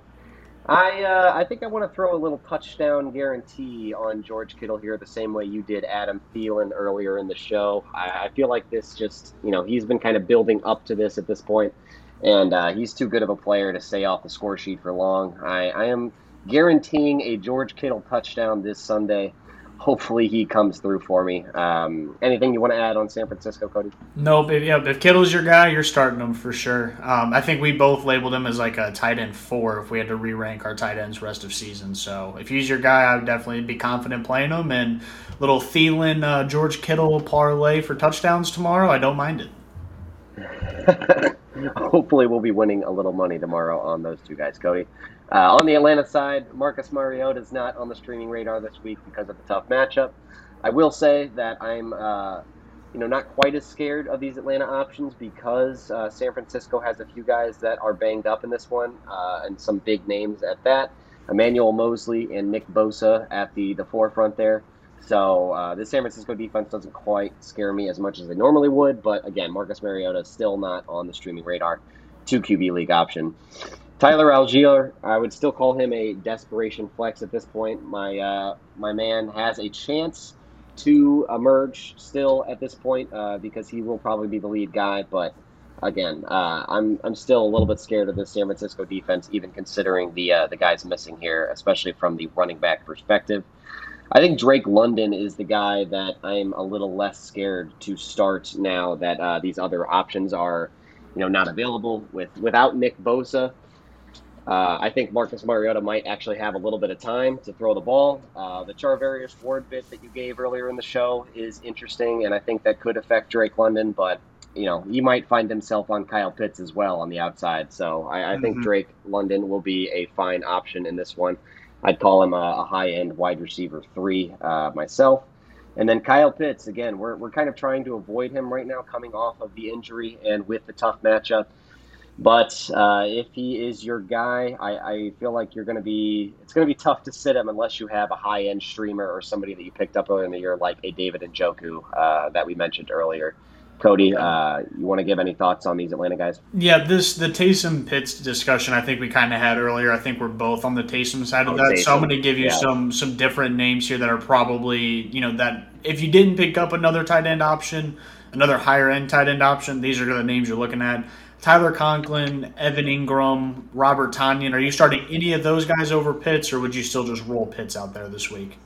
I uh, I think I want to throw a little touchdown guarantee on George Kittle here, the same way you did Adam Thielen earlier in the show. I, I feel like this just you know he's been kind of building up to this at this point, and uh, he's too good of a player to stay off the score sheet for long. I, I am guaranteeing a George Kittle touchdown this Sunday hopefully he comes through for me. Um, anything you want to add on San Francisco, Cody? Nope. If, yeah, if Kittle's your guy, you're starting him for sure. Um, I think we both labeled him as like a tight end four if we had to re rank our tight ends rest of season. So if he's your guy, I would definitely be confident playing him. And little Thielen, uh, George Kittle parlay for touchdowns tomorrow, I don't mind it. hopefully we'll be winning a little money tomorrow on those two guys, Cody. Uh, on the Atlanta side, Marcus Mariota is not on the streaming radar this week because of the tough matchup. I will say that I'm, uh, you know, not quite as scared of these Atlanta options because uh, San Francisco has a few guys that are banged up in this one, uh, and some big names at that. Emmanuel Moseley and Nick Bosa at the the forefront there. So uh, the San Francisco defense doesn't quite scare me as much as they normally would, but again, Marcus Mariota is still not on the streaming radar. Two QB league option. Tyler Allgeier, I would still call him a desperation flex at this point. My uh, my man has a chance to emerge still at this point uh, because he will probably be the lead guy. But again, uh, I'm I'm still a little bit scared of the San Francisco defense, even considering the uh, the guys missing here, especially from the running back perspective. I think Drake London is the guy that I'm a little less scared to start now that uh, these other options are, you know, not available. With without Nick Bosa, uh, I think Marcus Mariota might actually have a little bit of time to throw the ball. Uh, the Charvarius Ward bit that you gave earlier in the show is interesting, and I think that could affect Drake London, but you know he might find himself on Kyle Pitts as well on the outside. So I, I mm-hmm. think Drake London will be a fine option in this one. I'd call him a, a high end wide receiver three uh, myself. And then Kyle Pitts, again, we're, we're kind of trying to avoid him right now coming off of the injury and with the tough matchup. But uh, if he is your guy, I, I feel like you're going to be. It's going to be tough to sit him unless you have a high end streamer or somebody that you picked up earlier in the year, like a David Njoku uh, that we mentioned earlier. Cody, uh, you want to give any thoughts on these Atlanta guys? Yeah, this the Taysom Pitts discussion I think we kind of had earlier. I think we're both on the Taysom side of oh, that. Taysom. So I'm going to give you yeah. some some different names here that are probably you know that if you didn't pick up another tight end option, another higher end tight end option, these are the names you're looking at. Tyler Conklin, Evan Engram, Robert Tonyan. Are you starting any of those guys over Pitts, or would you still just roll Pitts out there this week?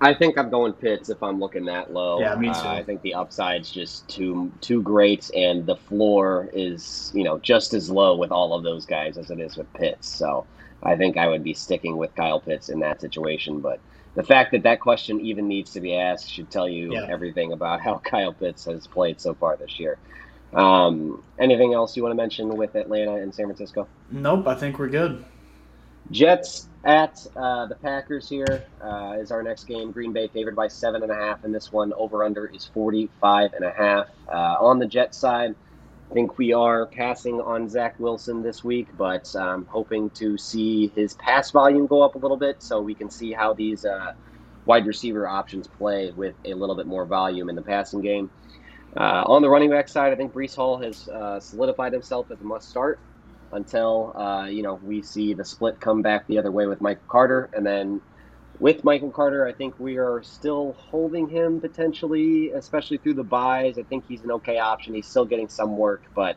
I think I'm going Pitts if I'm looking that low. Yeah, me too. Uh, I think the upside's just too too great, and the floor is you know just as low with all of those guys as it is with Pitts. So I think I would be sticking with Kyle Pitts in that situation. But the fact that that question even needs to be asked should tell you yeah. everything about how Kyle Pitts has played so far this year. Um, anything else you want to mention with Atlanta and San Francisco? Nope, I think we're good. Jets at uh, the Packers here uh, is our next game. Green Bay favored by seven and a half, and this one over under is 45 and a half. Uh, on the Jets side, I think we are passing on Zach Wilson this week, but um, hoping to see his pass volume go up a little bit so we can see how these uh, wide receiver options play with a little bit more volume in the passing game. Uh, on the running back side, I think Breece Hall has uh, solidified himself as a must start until uh, you know we see the split come back the other way with Michael Carter, and then with Michael Carter, I think we are still holding him potentially, especially through the byes. I think he's an okay option. He's still getting some work, but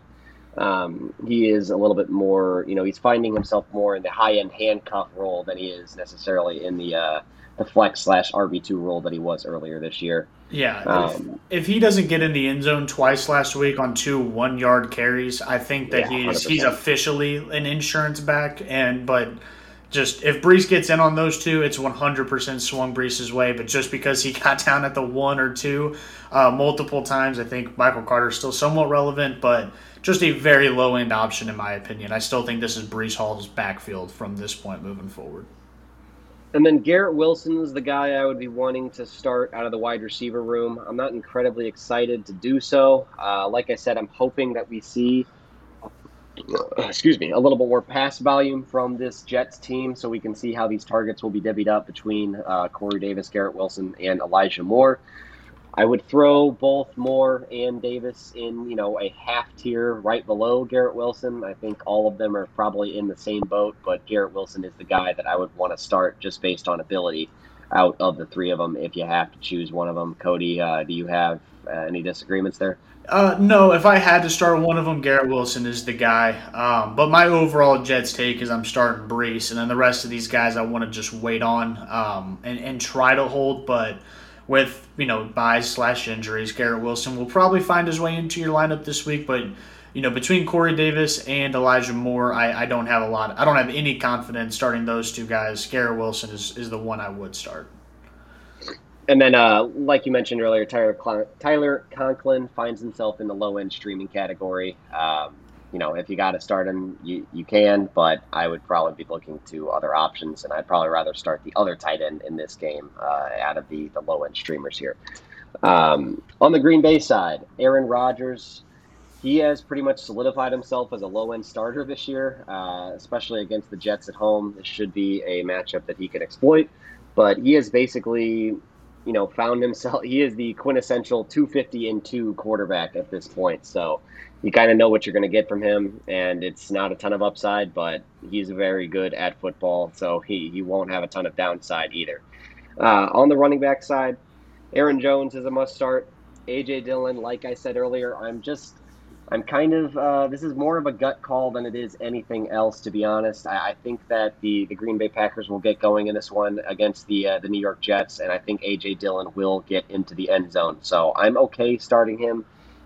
um, he is a little bit more. You know, he's finding himself more in the high end handcuff role than he is necessarily in the uh, the flex slash RB two role that he was earlier this year. Yeah, um, if, if, he doesn't get in the end zone twice last week on two one yard carries, I think that yeah, he's 100%. he's officially an insurance back. And but just if Breece gets in on those two, it's one hundred percent swung Breece's way. But just because he got down at the one or two uh, multiple times, I think Michael Carter is still somewhat relevant, but just a very low end option in my opinion. I still think this is Breece Hall's backfield from this point moving forward. And then Garrett Wilson is the guy I would be wanting to start out of the wide receiver room. I'm not incredibly excited to do so. Uh, like I said, I'm hoping that we see, excuse me, a little bit more pass volume from this Jets team so we can see how these targets will be divvied up between uh, Corey Davis, Garrett Wilson, and Elijah Moore. I would throw both Moore and Davis in, you know, a half tier right below Garrett Wilson. I think all of them are probably in the same boat, but Garrett Wilson is the guy that I would want to start just based on ability out of the three of them if you have to choose one of them. Cody, uh, do you have uh, any disagreements there? Uh, no, if I had to start one of them, Garrett Wilson is the guy. Um, but my overall Jets take is I'm starting Breece, and then the rest of these guys I want to just wait on um, and, and try to hold. But with you know byes slash injuries. Garrett Wilson will probably find his way into your lineup this week, but you know between Corey Davis and Elijah Moore, I, I don't have a lot. I don't have any confidence starting those two guys. Garrett Wilson is, is the one I would start. And then, uh, like you mentioned earlier, Tyler Tyler Conklin finds himself in the low end streaming category. Um, you know, if you got to start him, you, you can, but I would probably be looking to other options, and I'd probably rather start the other tight end in this game uh, out of the, the low end streamers here. Um, on the Green Bay side, Aaron Rodgers, he has pretty much solidified himself as a low end starter this year, uh, especially against the Jets at home. This should be a matchup that he can exploit, but he has basically you know, found himself. He is the quintessential 250 and two quarterback at this point. So you kind of know what you're going to get from him, and it's not a ton of upside, but he's very good at football, so he, he won't have a ton of downside either. Uh, on the running back side, Aaron Jones is a must start. AJ Dillon, like I said earlier, I'm just I'm kind of uh, this is more of a gut call than it is anything else, to be honest. I, I, think that the, the Green Bay Packers will get going in this one against the uh, the New York Jets, and I think AJ Dillon will get into the end zone. So I'm okay starting him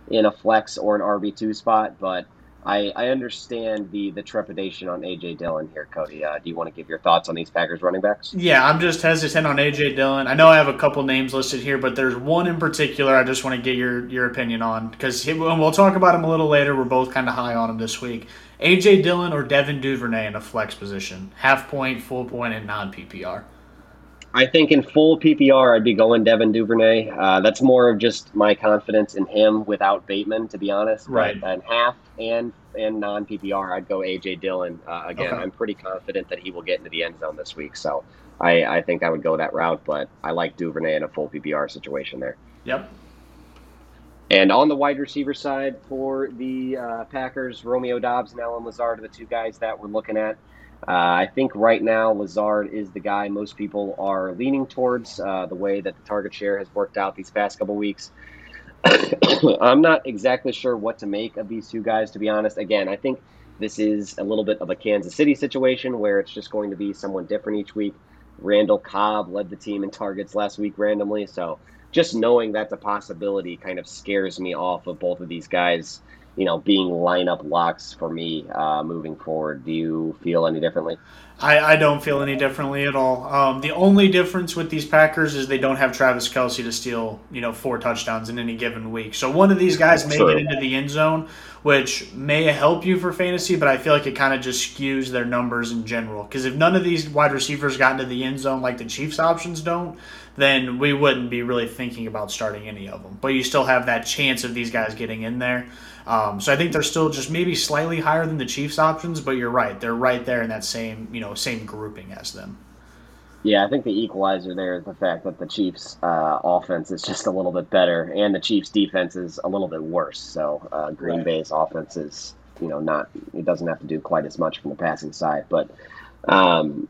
in a flex or an RB two spot, but I, I understand the the trepidation on AJ Dillon here, Cody. Uh, do you want to give your thoughts on these Packers running backs? Yeah, I'm just hesitant on AJ Dillon. I know I have a couple names listed here, but there's one in particular I just want to get your your opinion on because we'll talk about him a little later. We're both kind of high on him this week. AJ Dillon or Devin Duvernay in a flex position, half point, full point, and non PPR. I think in full PPR, I'd be going Devin Duvernay. Uh, that's more of just my confidence in him without Bateman, to be honest. Right. But, and half and and non PPR, I'd go AJ Dillon. Uh, again, Okay. I'm pretty confident that he will get into the end zone this week. So I, I think I would go that route. But I like Duvernay in a full PPR situation there. Yep. And on the wide receiver side for the uh, Packers, Romeo Doubs and Allen Lazard are the two guys that we're looking at. Uh, I think right now Lazard is the guy most people are leaning towards. Uh, the way that the target share has worked out these past couple weeks, I'm not exactly sure what to make of these two guys. To be honest, again, I think this is a little bit of a Kansas City situation where it's just going to be someone different each week. Randall Cobb led the team in targets last week randomly, so just knowing that's a possibility kind of scares me off of both of these guys you know, being lineup locks for me uh, moving forward. Do you feel any differently? I, I don't feel any differently at all. Um, the only difference with these Packers is they don't have Travis Kelce to steal, you know, four touchdowns in any given week. So one of these guys may True. get into the end zone, which may help you for fantasy, but I feel like it kind of just skews their numbers in general. Because if none of these wide receivers got into the end zone like the Chiefs' options don't, then we wouldn't be really thinking about starting any of them. But you still have that chance of these guys getting in there. Um, so I think they're still just maybe slightly higher than the Chiefs' options, but you're right; they're right there in that same you know same grouping as them. Yeah, I think the equalizer there is the fact that the Chiefs' uh, offense is just a little bit better, and the Chiefs' defense is a little bit worse. So uh, Green Right. Bay's offense is, you know, not it doesn't have to do quite as much from the passing side. But um,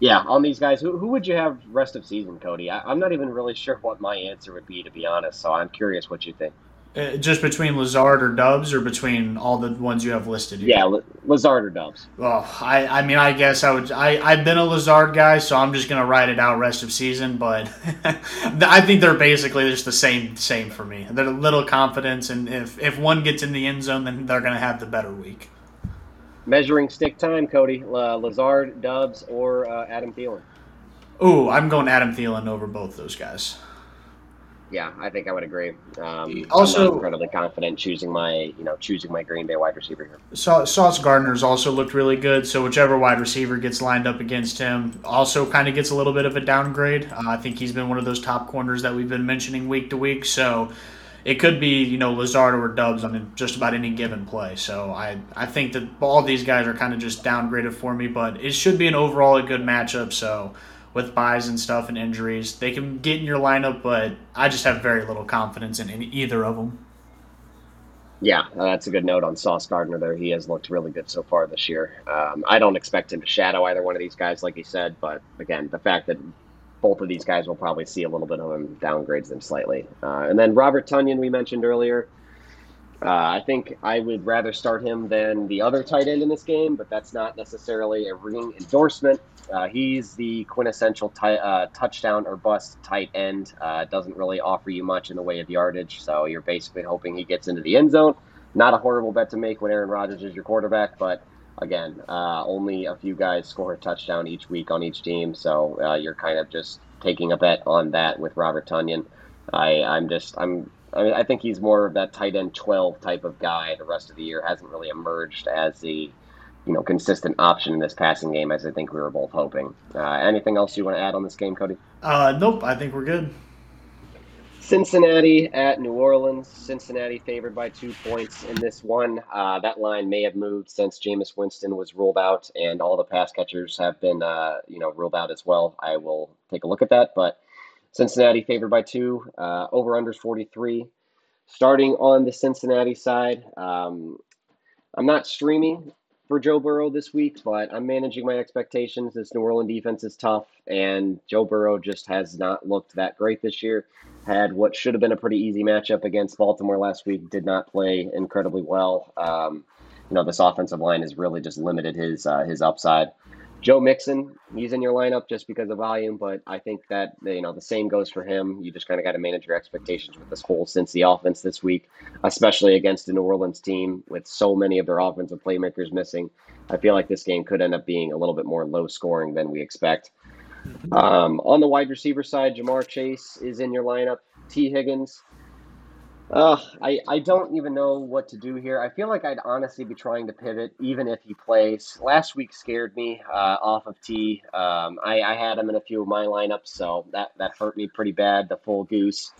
yeah, on these guys, who, who would you have rest of season, Cody? I, I'm not even really sure what my answer would be, to be honest. So I'm curious what you think. Uh, just between Lazard or Doubs, or between all the ones you have listed. Here? Yeah, Lazard or Doubs. Well, I, I mean, I guess I would. I, I've been a Lazard guy, so I'm just gonna ride it out rest of season. But I think they're basically just the same, same for me. They're a little confidence, and if if one gets in the end zone, then they're gonna have the better week. Measuring stick time, Cody. Uh, Lazard, Doubs, or uh, Adam Thielen. Ooh, I'm going Adam Thielen over both those guys. Yeah, I think I would agree. Um, Also- I'm incredibly confident choosing my, you know, choosing my Green Bay wide receiver here. Sau- Sauce Gardner's also looked really good, so whichever wide receiver gets lined up against him also kind of gets a little bit of a downgrade. Uh, I think he's been one of those top corners that we've been mentioning week to week, so it could be you know Lazard or Doubs on just about any given play. So I I think that all these guys are kind of just downgraded for me, but it should be an overall a good matchup. So with byes and stuff and injuries, they can get in your lineup, but I just have very little confidence in, either of them. Yeah, uh, that's a good note on Sauce Gardner there. He has looked really good so far this year. Um, I don't expect him to shadow either one of these guys, like he said, but again, the fact that both of these guys will probably see a little bit of him downgrades them slightly. Uh, and then Robert Tonyan, we mentioned earlier. Uh, I think I would rather start him than the other tight end in this game, but that's not necessarily a ring endorsement. Uh, he's the quintessential ti- uh, touchdown or bust tight end. Uh, doesn't really offer you much in the way of yardage, so you're basically hoping he gets into the end zone. Not a horrible bet to make when Aaron Rodgers is your quarterback, but again, uh, only a few guys score a touchdown each week on each team, so uh, you're kind of just taking a bet on that with Robert Tonyan. I, I'm just I'm I, mean, I think he's more of that tight end 12 type of guy. The rest of the year hasn't really emerged as the you know consistent option in this passing game as I think we were both hoping. Uh, anything else you want to add on this game, Cody? Uh, nope, I think we're good. Cincinnati at New Orleans. Cincinnati favored by two points in this one. Uh, that line may have moved since Jameis Winston was ruled out, and all the pass catchers have been, uh, you know, ruled out as well. I will take a look at that, but Cincinnati favored by two. Uh, over unders 43. Starting on the Cincinnati side, um, I'm not streaming for Joe Burrow this week, but I'm managing my expectations. This New Orleans defense is tough, and Joe Burrow just has not looked that great this year. Had what should have been a pretty easy matchup against Baltimore last week, did not play incredibly well. Um, you know, this offensive line has really just limited his uh, his upside. Joe Mixon, he's in your lineup just because of volume, but I think that you know the same goes for him. You just kind of got to manage your expectations with this whole Cincy offense this week, especially against the New Orleans team with so many of their offensive playmakers missing. I feel like this game could end up being a little bit more low scoring than we expect. Um, on the wide receiver side, Ja'Marr Chase is in your lineup. Tee Higgins, Uh, I, I don't even know what to do here. I feel like I'd honestly be trying to pivot even if he plays. Last week scared me uh, off of Tee. Um, I, I had him in a few of my lineups, so that, that hurt me pretty bad, the full goose.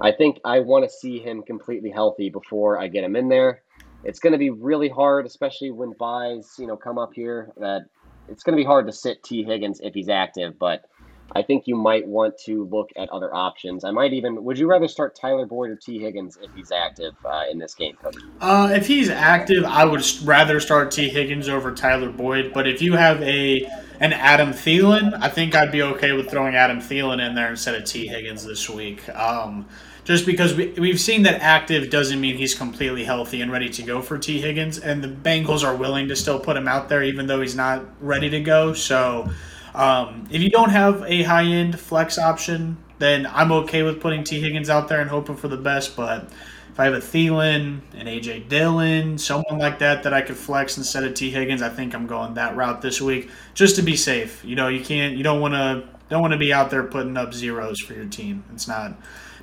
I think I want to see him completely healthy before I get him in there. It's going to be really hard, especially when byes, you know, come up here. That it's going to be hard to sit Tee Higgins if he's active, but I think you might want to look at other options. I might even. Would you rather start Tyler Boyd or Tee Higgins if he's active uh, in this game, Coach? Uh, if he's active, I would rather start Tee Higgins over Tyler Boyd. But if you have a an Adam Thielen, I think I'd be okay with throwing Adam Thielen in there instead of Tee Higgins this week. Um, just because we, we've seen that active doesn't mean he's completely healthy and ready to go for Tee Higgins, and the Bengals are willing to still put him out there even though he's not ready to go. So. Um, if you don't have a high end flex option, then I'm okay with putting Tee Higgins out there and hoping for the best. But if I have a Thielen, an AJ Dillon, someone like that that I could flex instead of Tee Higgins, I think I'm going that route this week just to be safe. You know, you can't, you don't want to, don't want to be out there putting up zeros for your team. It's not,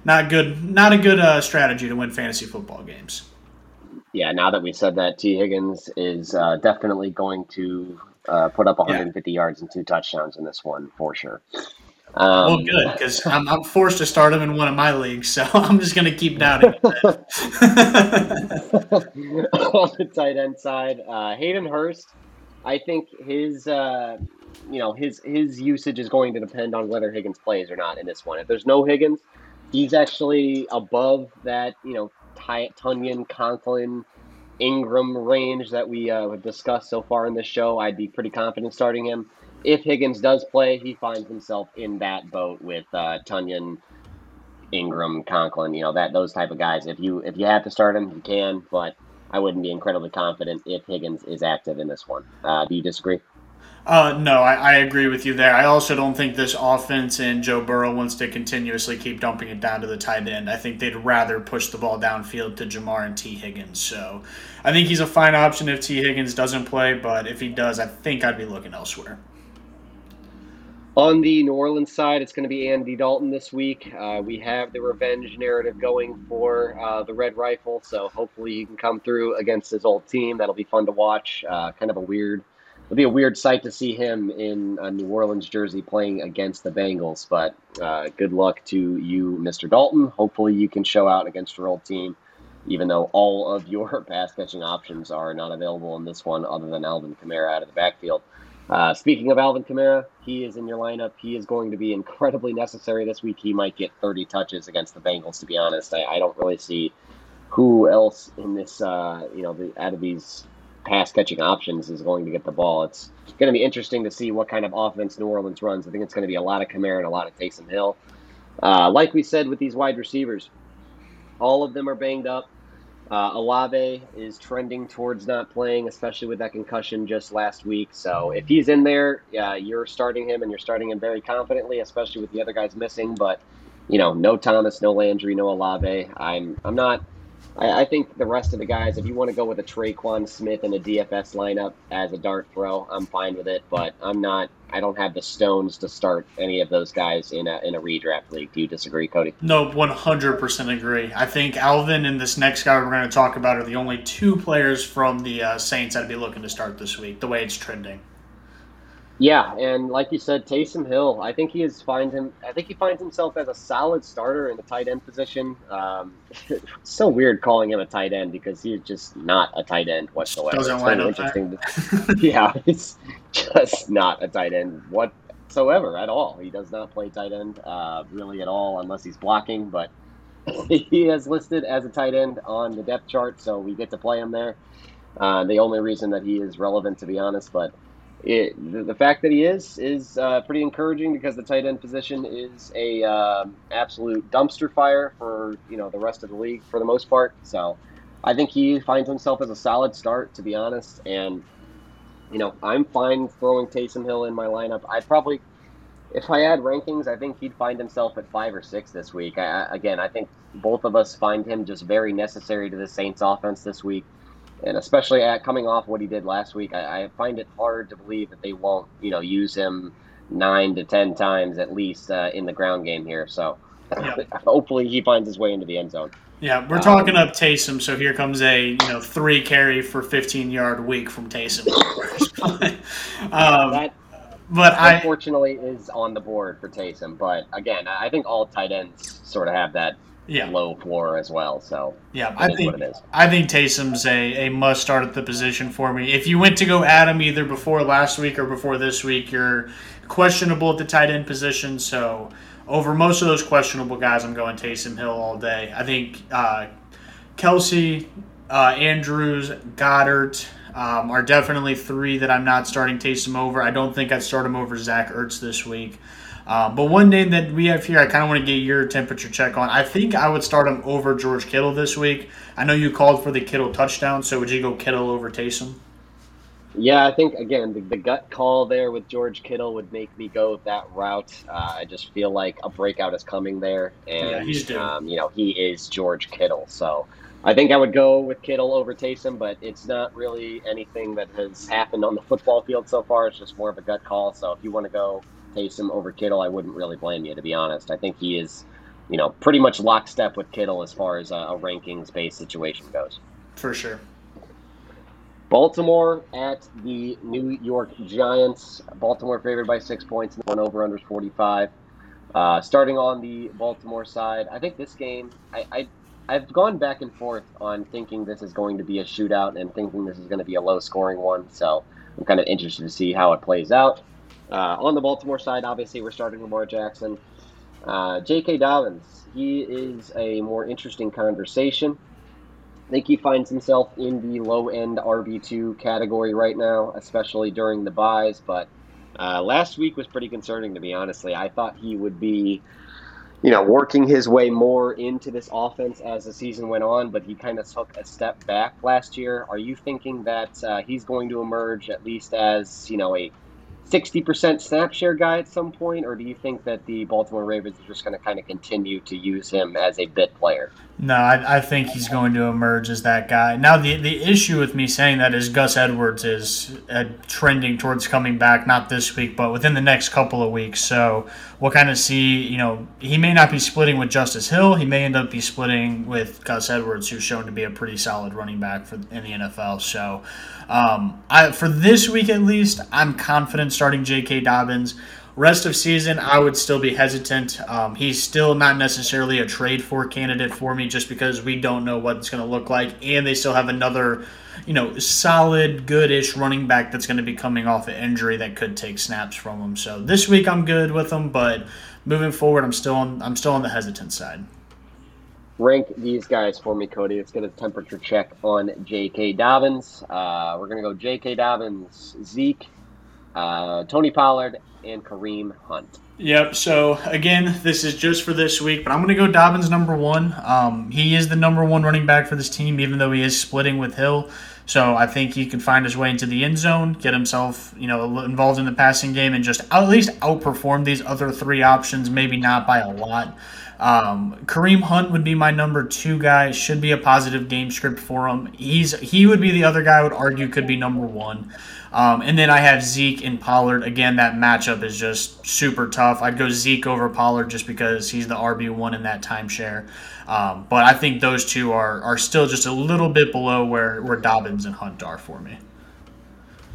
not good, not a good uh, strategy to win fantasy football games. Yeah, now that we said that, Tee Higgins is uh, definitely going to uh, put up 150 yeah. yards and two touchdowns in this one for sure. Um, well, good because I'm, I'm, forced to start him in one of my leagues, so I'm just going to keep doubting. On the tight end side, uh, Hayden Hurst, I think his uh, you know his his usage is going to depend on whether Higgins plays or not in this one. If there's no Higgins, he's actually above that you know Ty- Tonyan Conklin Engram range that we uh, have discussed so far in this show, I'd be pretty confident starting him. If Higgins does play, he finds himself in that boat with uh, Tonyan, Ingram, Conklin, you know that those type of guys. If you if you have to start him, you can, but I wouldn't be incredibly confident if Higgins is active in this one. Uh, do you disagree? Uh, no, I, I, agree with you there. I also don't think this offense and Joe Burrow wants to continuously keep dumping it down to the tight end. I think they'd rather push the ball downfield to Ja'Marr and Tee Higgins. So I think he's a fine option if Tee Higgins doesn't play, but if he does, I think I'd be looking elsewhere. On the New Orleans side, it's going to be Andy Dalton this week. Uh, we have the revenge narrative going for uh, the Red Rifle, so hopefully he can come through against his old team. That'll be fun to watch. Uh, kind of a weird it'll be a weird sight to see him in a New Orleans jersey playing against the Bengals. But uh, good luck to you, Mr. Dalton. Hopefully, you can show out against your old team, even though all of your pass catching options are not available in this one, other than Alvin Kamara out of the backfield. Uh, speaking of Alvin Kamara, he is in your lineup. He is going to be incredibly necessary this week. He might get 30 touches against the Bengals. To be honest, I, I don't really see who else in this, uh, you know, the, out of these pass catching options is going to get the ball. It's going to be interesting to see what kind of offense New Orleans runs. I think it's going to be a lot of Kamara and a lot of Taysom Hill. Uh, like we said with these wide receivers, all of them are banged up. Uh, Olave is trending towards not playing, especially with that concussion just last week. So if he's in there, you're starting him and you're starting him very confidently, especially with the other guys missing. But you know, no Thomas, no Landry, no Olave. I'm I'm not I, I, think the rest of the guys, if you want to go with a Tre'Quan Smith and a DFS lineup as a dart throw, I'm fine with it. But I'm not. I don't have the stones to start any of those guys in a in a redraft league. Do you disagree, Cody? No, 100% agree. I think Alvin and this next guy we're going to talk about are the only two players from the uh, Saints I'd be looking to start this week. The way it's trending. Yeah, and like you said, Taysom Hill. I think he is finds him. I think he finds himself as a solid starter in the tight end position. Um, it's so weird calling him a tight end because he's just not a tight end whatsoever. Doesn't it's interesting. To, yeah, it's just not a tight end whatsoever at all. He does not play tight end uh, really at all unless he's blocking. But he is listed as a tight end on the depth chart, so we get to play him there. Uh, the only reason that he is relevant, to be honest, but it, the, the, fact that he is is uh, pretty encouraging because the tight end position is a uh, absolute dumpster fire for you know the rest of the league for the most part. So I think he finds himself as a solid start, to be honest. And you know I'm fine throwing Taysom Hill in my lineup. I probably, if I had rankings, I think he'd find himself at five or six this week. I, again, I think both of us find him just very necessary to the Saints offense this week and especially at coming off what he did last week, I, I, find it hard to believe that they won't, you know, use him nine to ten times at least uh, in the ground game here. So hopefully he finds his way into the end zone. Yeah, we're talking um, up Taysom, so here comes a you know three carry for 15 yard week from Taysom. um, that, but unfortunately I, is on the board for Taysom. But again, I think all tight ends sort of have that yeah. low floor as well. So yeah, I think I think Taysom's a, a must start at the position for me. If you went to go at him either before last week or before this week, you're questionable at the tight end position. So over most of those questionable guys, I'm going Taysom Hill all day. I think uh, Kelce, uh, Andrews, Goedert. Um, are definitely three that I'm not starting Taysom over. I don't think I'd start him over Zach Ertz this week. Uh, but one name that we have here, I kind of want to get your temperature check on. I think I would start him over George Kittle this week. I know you called for the Kittle touchdown, so would you go Kittle over Taysom? Yeah, I think again the, the, gut call there with George Kittle would make me go that route. Uh, I just feel like a breakout is coming there, and yeah, um, you know he is George Kittle, so I think I would go with Kittle over Taysom, but it's not really anything that has happened on the football field so far. It's just more of a gut call. So if you want to go Taysom over Kittle, I wouldn't really blame you, to be honest. I think he is, you know, pretty much lockstep with Kittle as far as a, a rankings based situation goes. For sure. Baltimore at the New York Giants. Baltimore favored by six points, one over under 45. Uh, starting on the Baltimore side, I think this game, I, I I've gone back and forth on thinking this is going to be a shootout and thinking this is going to be a low scoring one. So I'm kind of interested to see how it plays out. Uh, on the Baltimore side, obviously, we're starting Lamar Jackson. Uh, J.K. Dobbins, he is a more interesting conversation. I think he finds himself in the low end RB2 category right now, especially during the byes. But uh, last week was pretty concerning to me, honestly. I thought he would be, you know, working his way more into this offense as the season went on, but he kind of took a step back last year. Are you thinking that uh, he's going to emerge at least as, you know, a 60% snap share guy at some point, or do you think that the Baltimore Ravens are just going to kind of continue to use him as a bit player? No, I, I, think he's going to emerge as that guy. Now, the the issue with me saying that is Gus Edwards is uh, trending towards coming back, not this week, but within the next couple of weeks. So we'll kind of see. You know, he may not be splitting with Justice Hill. He may end up be splitting with Gus Edwards, who's shown to be a pretty solid running back for in the NFL. So, um, I, for this week at least, I'm confident starting J.K. Dobbins. Rest of season, I would still be hesitant. Um, he's still not necessarily a trade for candidate for me, just because we don't know what it's going to look like, and they still have another, you know, solid, goodish running back that's going to be coming off an injury that could take snaps from him. So this week I'm good with him, but moving forward, I'm still on I'm still on the hesitant side. Rank these guys for me, Cody. Let's get a temperature check on J.K. Dobbins. Uh, we're going to go J.K. Dobbins, Zeke, uh, Tony Pollard, and Kareem Hunt. Yep. So again, this is just for this week, but I'm going to go Dobbins number one. Um, he is the number one running back for this team, even though he is splitting with Hill. So I think he can find his way into the end zone, get himself, you know, involved in the passing game, and just at least outperform these other three options. Maybe not by a lot. Um, Kareem Hunt would be my number two guy. Should be a positive game script for him. He's he would be the other guy I would argue could be number one. Um, and then I have Zeke and Pollard. Again, that matchup is just super tough. I'd go Zeke over Pollard just because he's the RB1 in that timeshare. Um, but I think those two are, are still just a little bit below where, where Dobbins and Hunt are for me.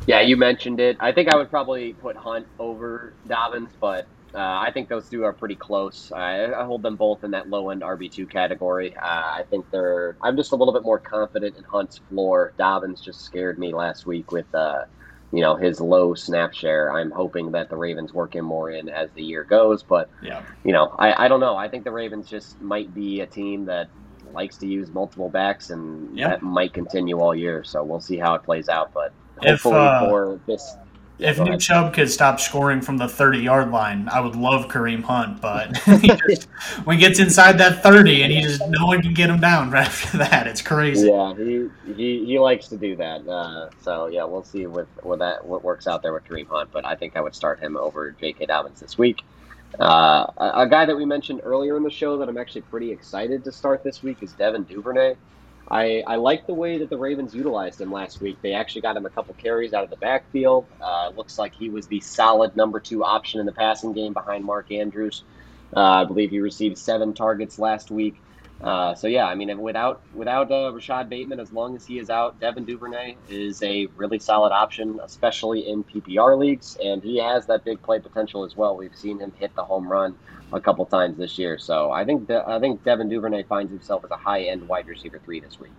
Yeah, you mentioned it. I think I would probably put Hunt over Dobbins, but uh, I think those two are pretty close. I, I, hold them both in that low end RB two category. Uh, I think they're. I'm just a little bit more confident in Hunt's floor. Dobbins just scared me last week with uh, you know his low snap share. I'm hoping that the Ravens work him more in as the year goes, but yeah. you know I, I don't know. I think the Ravens just might be a team that likes to use multiple backs, and yep. that might continue all year. So we'll see how it plays out. But hopefully if, uh, for this if Nick Chubb could stop scoring from the 30 yard line, I would love Kareem Hunt. But just, when he gets inside that 30 and he just no one can get him down right after that, it's crazy. Yeah, he he, he likes to do that. Uh, so yeah, we'll see with what that what works out there with Kareem Hunt. But I think I would start him over J.K. Dobbins this week. Uh, a, a guy that we mentioned earlier in the show that I'm actually pretty excited to start this week is Devin Duvernay. I, I like the way that the Ravens utilized him last week. They actually got him a couple carries out of the backfield. Uh, looks like he was the solid number two option in the passing game behind Mark Andrews. Uh, I believe he received seven targets last week. Uh, so yeah, I mean, without without uh, Rashod Bateman, as long as he is out, Devin Duvernay is a really solid option, especially in PPR leagues, and he has that big play potential as well. We've seen him hit the home run a couple times this year, so I think I think Devin Duvernay finds himself as a high end wide receiver three this week.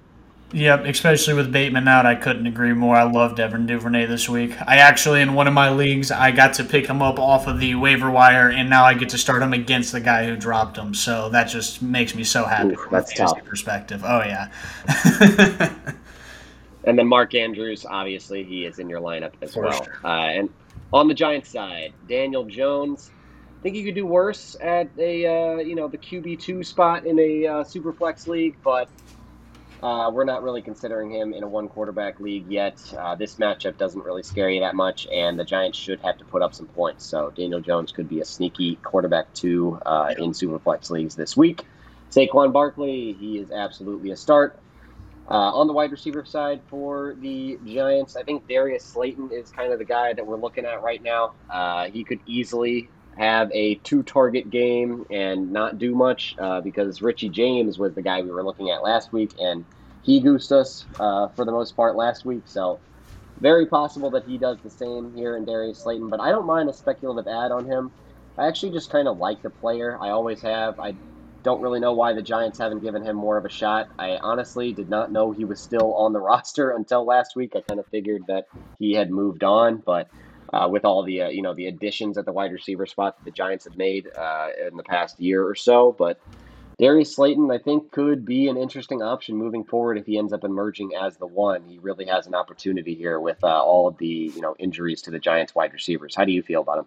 Yep, especially with Bateman out, I couldn't agree more. I love Devin Duvernay this week. I actually, in one of my leagues, I got to pick him up off of the waiver wire, and now I get to start him against the guy who dropped him. So that just makes me so happy Ooh, from a fantasy perspective. Oh yeah. and then Mark Andrews, obviously, he is in your lineup as For well. Sure. Uh, and on the Giants side, Daniel Jones. I think you could do worse at a uh, you know the QB two spot in a uh, super flex league, but uh, we're not really considering him in a one quarterback league yet. Uh, this matchup doesn't really scare you that much, and the Giants should have to put up some points. So Daniel Jones could be a sneaky quarterback two uh, in Superflex leagues this week. Saquon Barkley, he is absolutely a start. Uh, on the wide receiver side for the Giants, I think Darius Slayton is kind of the guy that we're looking at right now. Uh, he could easily have a two target game and not do much uh, because Richie James was the guy we were looking at last week, and he goosed us uh, for the most part last week. So very possible that he does the same here in Darius Slayton. But I don't mind a speculative ad on him. I actually just kind of like the player. I always have. I don't really know why the Giants haven't given him more of a shot. I honestly did not know he was still on the roster until last week. I kind of figured that he had moved on, but uh, with all the uh, you know the additions at the wide receiver spot that the Giants have made uh, in the past year or so. But Darius Slayton, I think, could be an interesting option moving forward if he ends up emerging as the one. He really has an opportunity here with uh, all of the you know injuries to the Giants wide receivers. How do you feel about him?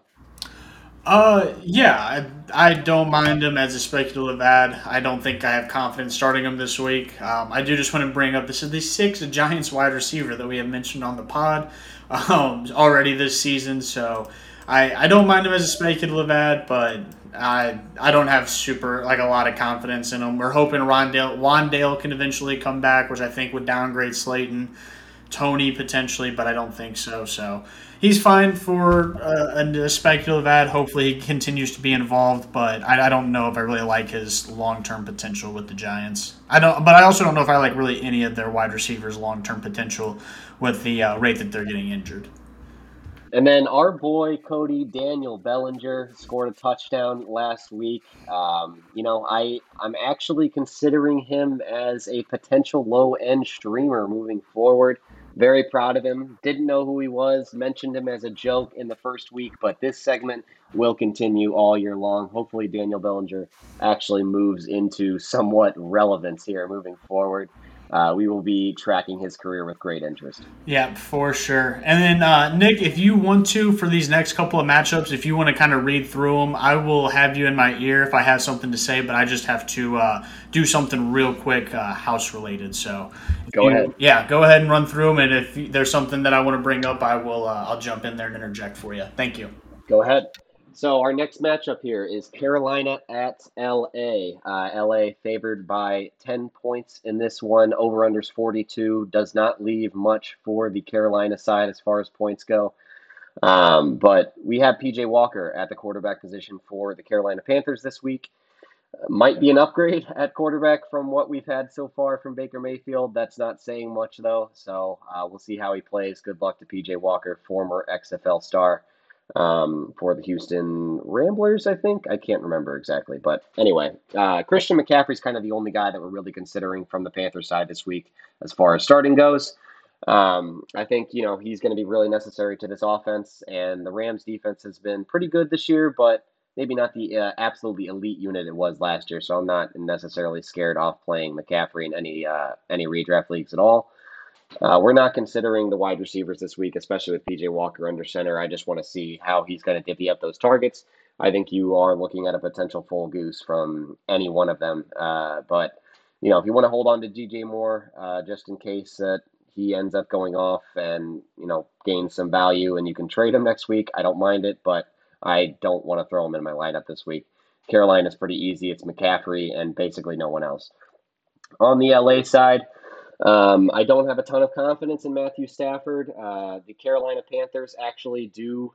Uh, yeah, I, I don't mind him as a speculative ad. I don't think I have confidence starting him this week. Um, I do just want to bring up this is the sixth Giants wide receiver that we have mentioned on the pod um, already this season. So I, I don't mind him as a speculative ad, but I I don't have super like a lot of confidence in him. We're hoping Rondale Wan'Dale can eventually come back, which I think would downgrade Slayton, Tony potentially, but I don't think so. So he's fine for a, a speculative ad. Hopefully he continues to be involved, but I, I don't know if I really like his long term potential with the Giants. I don't, but I also don't know if I like really any of their wide receivers' long term potential with the uh, rate that they're getting injured. And then our boy Cody Daniel Bellinger scored a touchdown last week. Um, you know, I I'm actually considering him as a potential low end streamer moving forward. Very proud of him. Didn't know who he was. Mentioned him as a joke in the first week, but this segment will continue all year long. Hopefully, Daniel Bellinger actually moves into somewhat relevance here moving forward uh, we will be tracking his career with great interest. Yeah, for sure. And then, uh, Nick, if you want to, for these next couple of matchups, if you want to kind of read through them, I will have you in my ear if I have something to say, but I just have to uh, do something real quick, uh, house related. So go you, ahead. Yeah, go ahead and run through them. And if there's something that I want to bring up, I will. Uh, I'll jump in there and interject for you. Thank you. Go ahead. So our next matchup here is Carolina at LA. Uh, LA favored by 10 points in this one. Over unders 42 does not leave much for the Carolina side as far as points go. Um, but we have PJ Walker at the quarterback position for the Carolina Panthers this week. Uh, might be an upgrade at quarterback from what we've had so far from Baker Mayfield. That's not saying much though. So uh, we'll see how he plays. Good luck to PJ Walker, former XFL star um, for the Houston Ramblers, I think. I can't remember exactly. But anyway, uh, Christian McCaffrey's kind of the only guy that we're really considering from the Panthers side this week as far as starting goes. Um, I think, you know, he's going to be really necessary to this offense. And the Rams defense has been pretty good this year, but maybe not the uh, absolutely elite unit it was last year. So I'm not necessarily scared off playing McCaffrey in any, uh, any redraft leagues at all. Uh, we're not considering the wide receivers this week, especially with PJ Walker under center. I just want to see how he's going to divvy up those targets. I think you are looking at a potential full goose from any one of them. Uh, but, you know, if you want to hold on to DJ Moore uh, just in case that he ends up going off and, you know, gains some value and you can trade him next week, I don't mind it, but I don't want to throw him in my lineup this week. Carolina's pretty easy. It's McCaffrey and basically no one else. On the LA side, um, I don't have a ton of confidence in Matthew Stafford. Uh, the Carolina Panthers actually do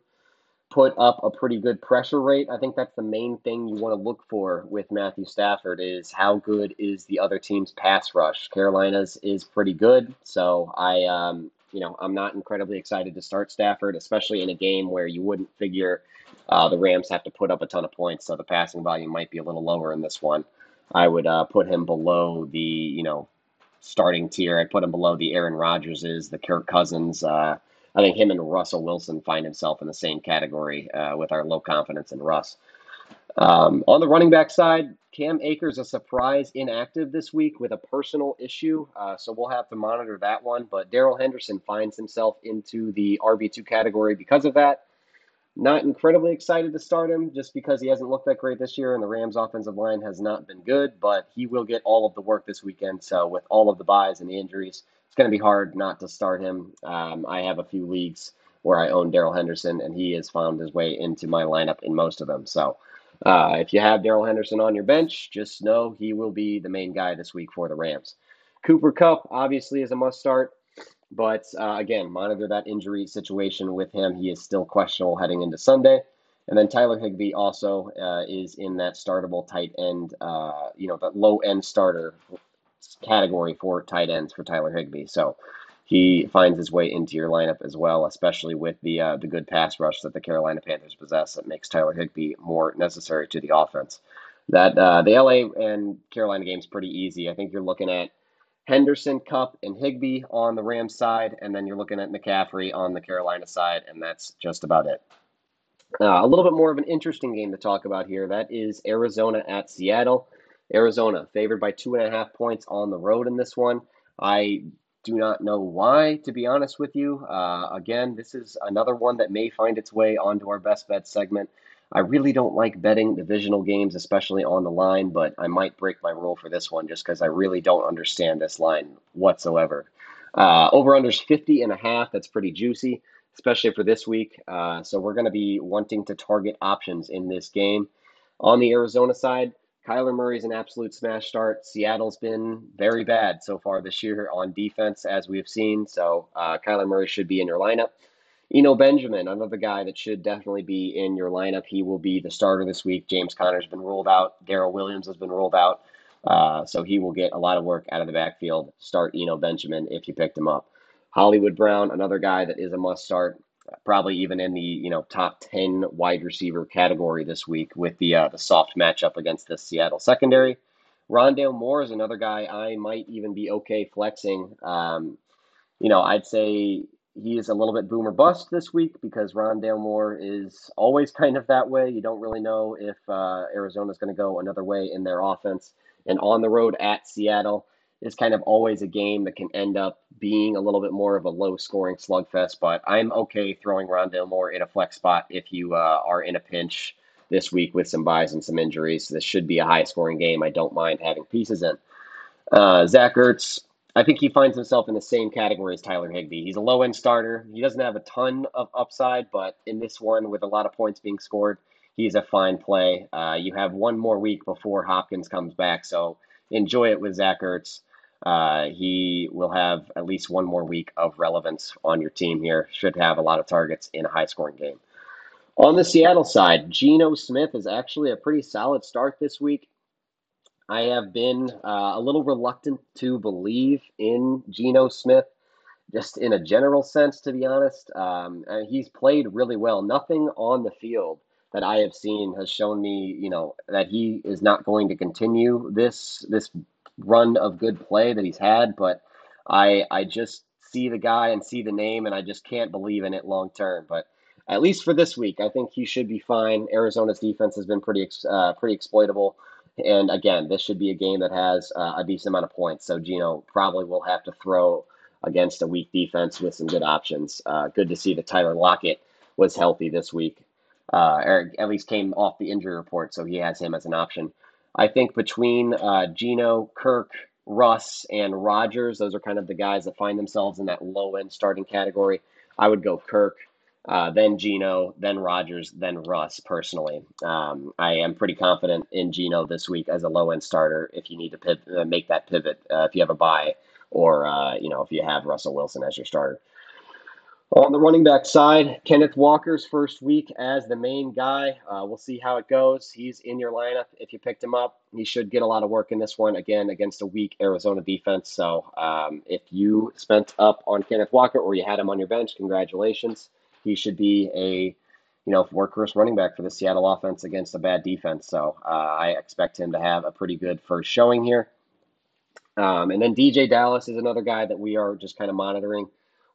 put up a pretty good pressure rate. I think that's the main thing you want to look for with Matthew Stafford is how good is the other team's pass rush. Carolina's is pretty good, so I um, you know, I'm not incredibly excited to start Stafford, especially in a game where you wouldn't figure uh, the Rams have to put up a ton of points, so the passing volume might be a little lower in this one. I would uh, put him below the, you know, starting tier. I put him below the Aaron Rodgerses, the Kirk Cousins. Uh, I think him and Russell Wilson find himself in the same category uh, with our low confidence in Russ. Um, on the running back side, Cam Akers a surprise inactive this week with a personal issue, uh, so we'll have to monitor that one. But Darrell Henderson finds himself into the RB2 category because of that. Not incredibly excited to start him just because he hasn't looked that great this year and the Rams' offensive line has not been good, but he will get all of the work this weekend. So, with all of the byes and the injuries, it's going to be hard not to start him. Um, I have a few leagues where I own Darrell Henderson, and he has found his way into my lineup in most of them. So, uh, if you have Darrell Henderson on your bench, just know he will be the main guy this week for the Rams. Cooper Kupp obviously is a must start, but uh, again, monitor that injury situation with him. He is still questionable heading into Sunday. And then Tyler Higbee also uh, is in that startable tight end, uh, you know, that low end starter category for tight ends for Tyler Higbee. So he finds his way into your lineup as well, especially with the uh, the good pass rush that the Carolina Panthers possess. That makes Tyler Higbee more necessary to the offense. That uh, the LA and Carolina game is pretty easy. I think you're looking at Henderson, Kupp, and Higbee on the Rams side, and then you're looking at McCaffrey on the Carolina side, and that's just about it. Uh, a little bit more of an interesting game to talk about here. That is Arizona at Seattle. Arizona favored by two and a half points on the road in this one. I do not know why, to be honest with you. Uh, again, this is another one that may find its way onto our best bet segment. I really don't like betting divisional games, especially on the line, but I might break my rule for this one just because I really don't understand this line whatsoever. Uh, over unders 50 and a half. That's pretty juicy, especially for this week. Uh, so we're going to be wanting to target options in this game. On the Arizona side, Kyler Murray's an absolute smash start. Seattle's been very bad so far this year on defense, as we've seen. So uh, Kyler Murray should be in your lineup. Eno Benjamin, another guy that should definitely be in your lineup. He will be the starter this week. James Conner's been ruled out. Darrel Williams has been ruled out. Uh, so he will get a lot of work out of the backfield. Start Eno Benjamin if you picked him up. Hollywood Brown, another guy that is a must start probably even in the you know top 10 wide receiver category this week with the uh, the soft matchup against the Seattle secondary. Rondale Moore is another guy I might even be okay flexing. Um, you know, I'd say he is a little bit boomer bust this week because Rondale Moore is always kind of that way. You don't really know if uh, Arizona is going to go another way in their offense. And on the road at Seattle, is kind of always a game that can end up being a little bit more of a low scoring slugfest. But I'm okay throwing Rondale Moore in a flex spot if you uh, are in a pinch this week with some byes and some injuries. This should be a high scoring game. I don't mind having pieces in. Uh, Zach Ertz, I think he finds himself in the same category as Tyler Higbee. He's a low end starter. He doesn't have a ton of upside, but in this one, with a lot of points being scored, he's a fine play. Uh, you have one more week before Hopkins comes back, so enjoy it with Zach Ertz. Uh, he will have at least one more week of relevance on your team here. Should have a lot of targets in a high scoring game. On the Seattle side, Geno Smith is actually a pretty solid start this week. I have been uh, a little reluctant to believe in Geno Smith, just in a general sense, to be honest. Um, he's played really well. Nothing on the field that I have seen has shown me, you know, that he is not going to continue this this run of good play that he's had, but I I just see the guy and see the name, and I just can't believe in it long term. But at least for this week, I think he should be fine. Arizona's defense has been pretty uh, pretty exploitable, and again, this should be a game that has uh, a decent amount of points. So Geno probably will have to throw against a weak defense with some good options. Uh, good to see that Tyler Lockett was healthy this week. Uh, or at least came off the injury report, so he has him as an option. I think between uh, Geno, Kirk, Russ, and Rodgers, those are kind of the guys that find themselves in that low end starting category. I would go Kirk, uh, then Geno, then Rodgers, then Russ. Personally, um, I am pretty confident in Geno this week as a low end starter. If you need to uh, make that pivot, uh, if you have a bye, or uh, you know if you have Russell Wilson as your starter. On the running back side, Kenneth Walker's first week as the main guy. We'll see how it goes. He's in your lineup. If you picked him up, he should get a lot of work in this one, again, against a weak Arizona defense. So um, if you spent up on Kenneth Walker or you had him on your bench, congratulations. He should be a you know, workhorse running back for the Seattle offense against a bad defense. So uh, I expect him to have a pretty good first showing here. Um, and then DeeJay Dallas is another guy that we are just kind of monitoring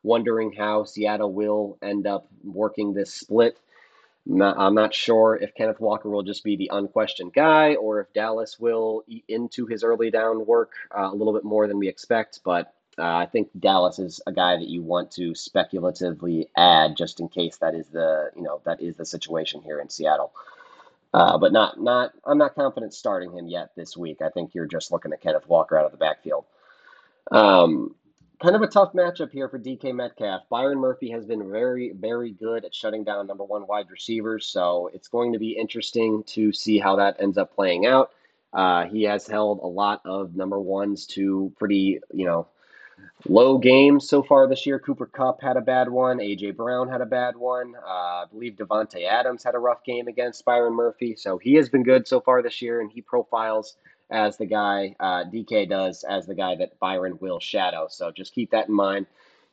wondering how Seattle will end up working this split. Not, I'm not sure if Kenneth Walker will just be the unquestioned guy or if Dallas will eat into his early down work uh, a little bit more than we expect. But uh, I think Dallas is a guy that you want to speculatively add just in case that is the you know that is the situation here in Seattle. Uh, but not not I'm not confident starting him yet this week. I think you're just looking at Kenneth Walker out of the backfield. Um, kind of a tough matchup here for DK Metcalf. Byron Murphy has been very, very good at shutting down number one wide receivers, so it's going to be interesting to see how that ends up playing out. Uh, he has held a lot of number ones to pretty, you know, low games so far this year. Cooper Kupp had a bad one. AJ Brown had a bad one. Uh, I believe Davante Adams had a rough game against Byron Murphy. So he has been good so far this year, and he profiles as the guy uh, DK does as the guy that Byron will shadow. So just keep that in mind.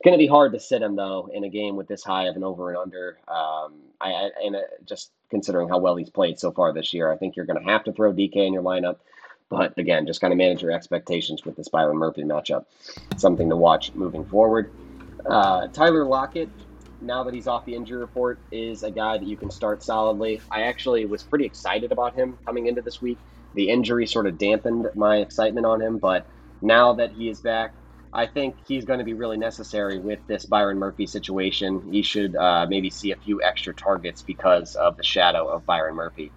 Going to be hard to sit him though in a game with this high of an over and under. Um, I, I and uh, just considering how well he's played so far this year, I think you're going to have to throw DK in your lineup. But again, just kind of manage your expectations with this Byron Murphy matchup. Something to watch moving forward. Uh, Tyler Lockett, now that he's off the injury report, is a guy that you can start solidly. I actually was pretty excited about him coming into this week the injury sort of dampened my excitement on him, but now that he is back, I think he's going to be really necessary with this Byron Murphy situation. He should uh, maybe see a few extra targets because of the shadow of Byron Murphy.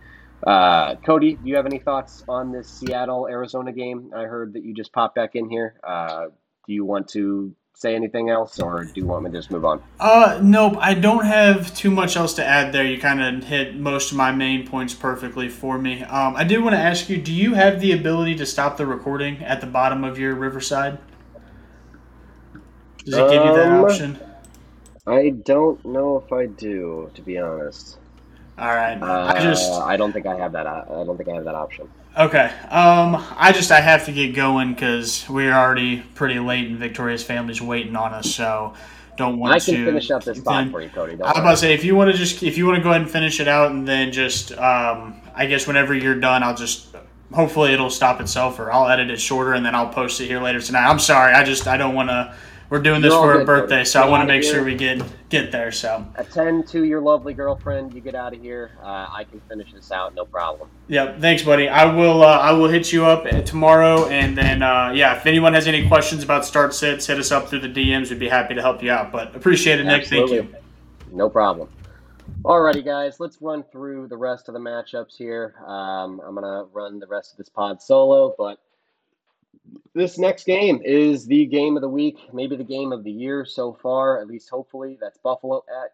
Uh, Cody, do you have any thoughts on this Seattle Arizona game? I heard that you just popped back in here. Uh, do you want to say anything else, or do you want me to just move on? Uh, nope. I don't have too much else to add there. You kind of hit most of my main points perfectly for me. Um, I did want to ask you: Do you have the ability to stop the recording at the bottom of your Riverside? Does it give you that um, option? I don't know if I do, to be honest. All right. Uh, I just I don't think I have that. I don't think I have that option. Okay. Um, I just I have to get going because we're already pretty late and Victoria's family's waiting on us. So don't want I to. I can finish up this spot for you, Cody. I was about to say if you want to just if you want to go ahead and finish it out and then just um, I guess whenever you're done, I'll just hopefully it'll stop itself or I'll edit it shorter and then I'll post it here later tonight. I'm sorry. I just I don't want to we're doing this for a birthday, so I want to make sure we get get there. So attend to your lovely girlfriend. You get out of here. Uh, I can finish this out, no problem. Yep, thanks, buddy. I will. Uh, I will hit you up tomorrow, and then uh, yeah, if anyone has any questions about start sits, hit us up through the DMs. We'd be happy to help you out. But appreciate it, Nick. Absolutely. Thank you. No problem. Alrighty, guys, let's run through the rest of the matchups here. Um, I'm gonna run the rest of this pod solo, but this next game is the game of the week, maybe the game of the year so far, at least hopefully. That's Buffalo at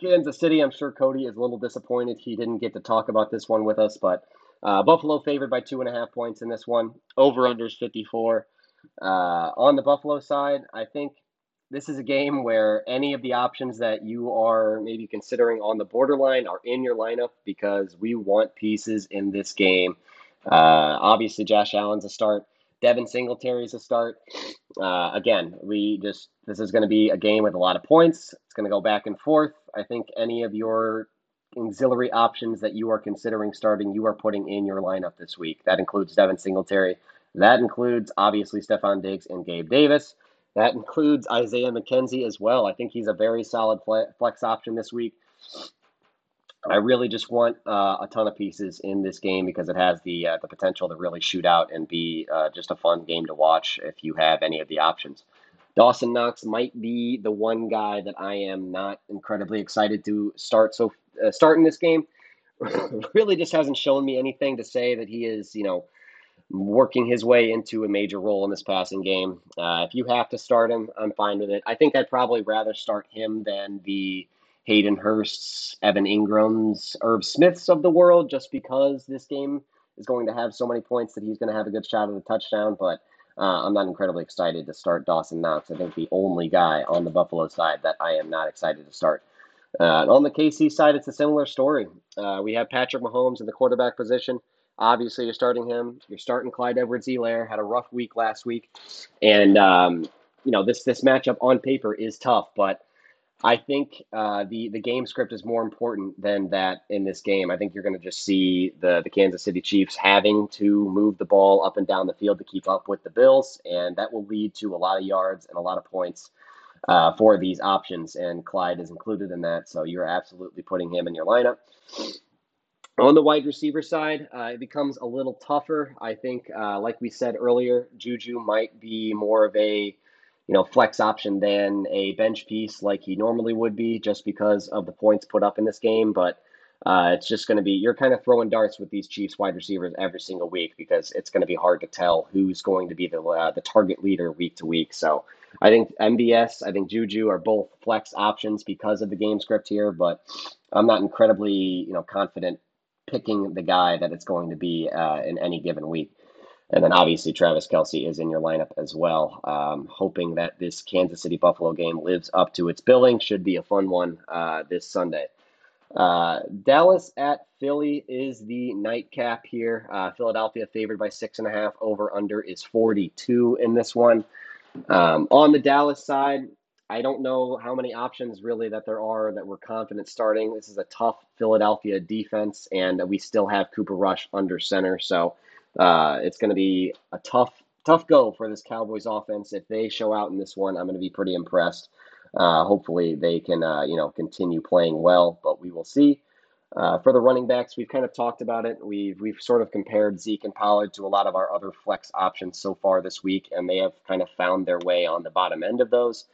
Kansas City. I'm sure Cody is a little disappointed he didn't get to talk about this one with us, but uh, Buffalo favored by two and a half points in this one. Over unders 54. Uh, on the Buffalo side, I think this is a game where any of the options that you are maybe considering on the borderline are in your lineup because we want pieces in this game. Uh, obviously, Josh Allen's a start. Devin Singletary's a start. Uh, again, we just this is going to be a game with a lot of points. It's going to go back and forth. I think any of your auxiliary options that you are considering starting, you are putting in your lineup this week. That includes Devin Singletary. That includes obviously Stefon Diggs and Gabe Davis. That includes Isaiah McKenzie as well. I think he's a very solid flex option this week. I really just want uh, a ton of pieces in this game because it has the uh, the potential to really shoot out and be uh, just a fun game to watch if you have any of the options. Dawson Knox might be the one guy that I am not incredibly excited to start. So uh, start this game really just hasn't shown me anything to say that he is you know working his way into a major role in this passing game. Uh, if you have to start him, I'm fine with it. I think I'd probably rather start him than the Hayden Hursts, Evan Engrams, Irv Smiths of the world, just because this game is going to have so many points that he's going to have a good shot at a touchdown. But uh, I'm not incredibly excited to start Dawson Knox. I think the only guy on the Buffalo side that I am not excited to start. Uh, on the KC side, it's a similar story. Uh, we have Patrick Mahomes in the quarterback position. Obviously, you're starting him. You're starting Clyde Edwards-Helaire. Had a rough week last week, and um, you know this this matchup on paper is tough, but I think uh, the the game script is more important than that in this game. I think you're going to just see the the Kansas City Chiefs having to move the ball up and down the field to keep up with the Bills, and that will lead to a lot of yards and a lot of points uh, for these options. And Clyde is included in that, so you're absolutely putting him in your lineup. On the wide receiver side, uh, it becomes a little tougher. I think, uh, like we said earlier, Juju might be more of a you know, flex option than a bench piece like he normally would be just because of the points put up in this game. But uh, it's just going to be, you're kind of throwing darts with these Chiefs wide receivers every single week because it's going to be hard to tell who's going to be the, uh, the target leader week to week. So I think MVS, I think Juju are both flex options because of the game script here, but I'm not incredibly, you know, confident picking the guy that it's going to be uh, in any given week. And then obviously Travis Kelce is in your lineup as well. Um, hoping that this Kansas City Buffalo game lives up to its billing. Should be a fun one uh, this Sunday. Uh, Dallas at Philly is the nightcap here. Uh, Philadelphia favored by six and a half. Over under is 42 in this one. Um, on the Dallas side, I don't know how many options really that there are that we're confident starting. This is a tough Philadelphia defense, and we still have Cooper Rush under center. So uh, it's going to be a tough, tough go for this Cowboys offense. If they show out in this one, I'm going to be pretty impressed. Uh, hopefully, they can uh, you know continue playing well, but we will see. Uh, for the running backs, we've kind of talked about it. We've we've sort of compared Zeke and Pollard to a lot of our other flex options so far this week, and they have kind of found their way on the bottom end of those.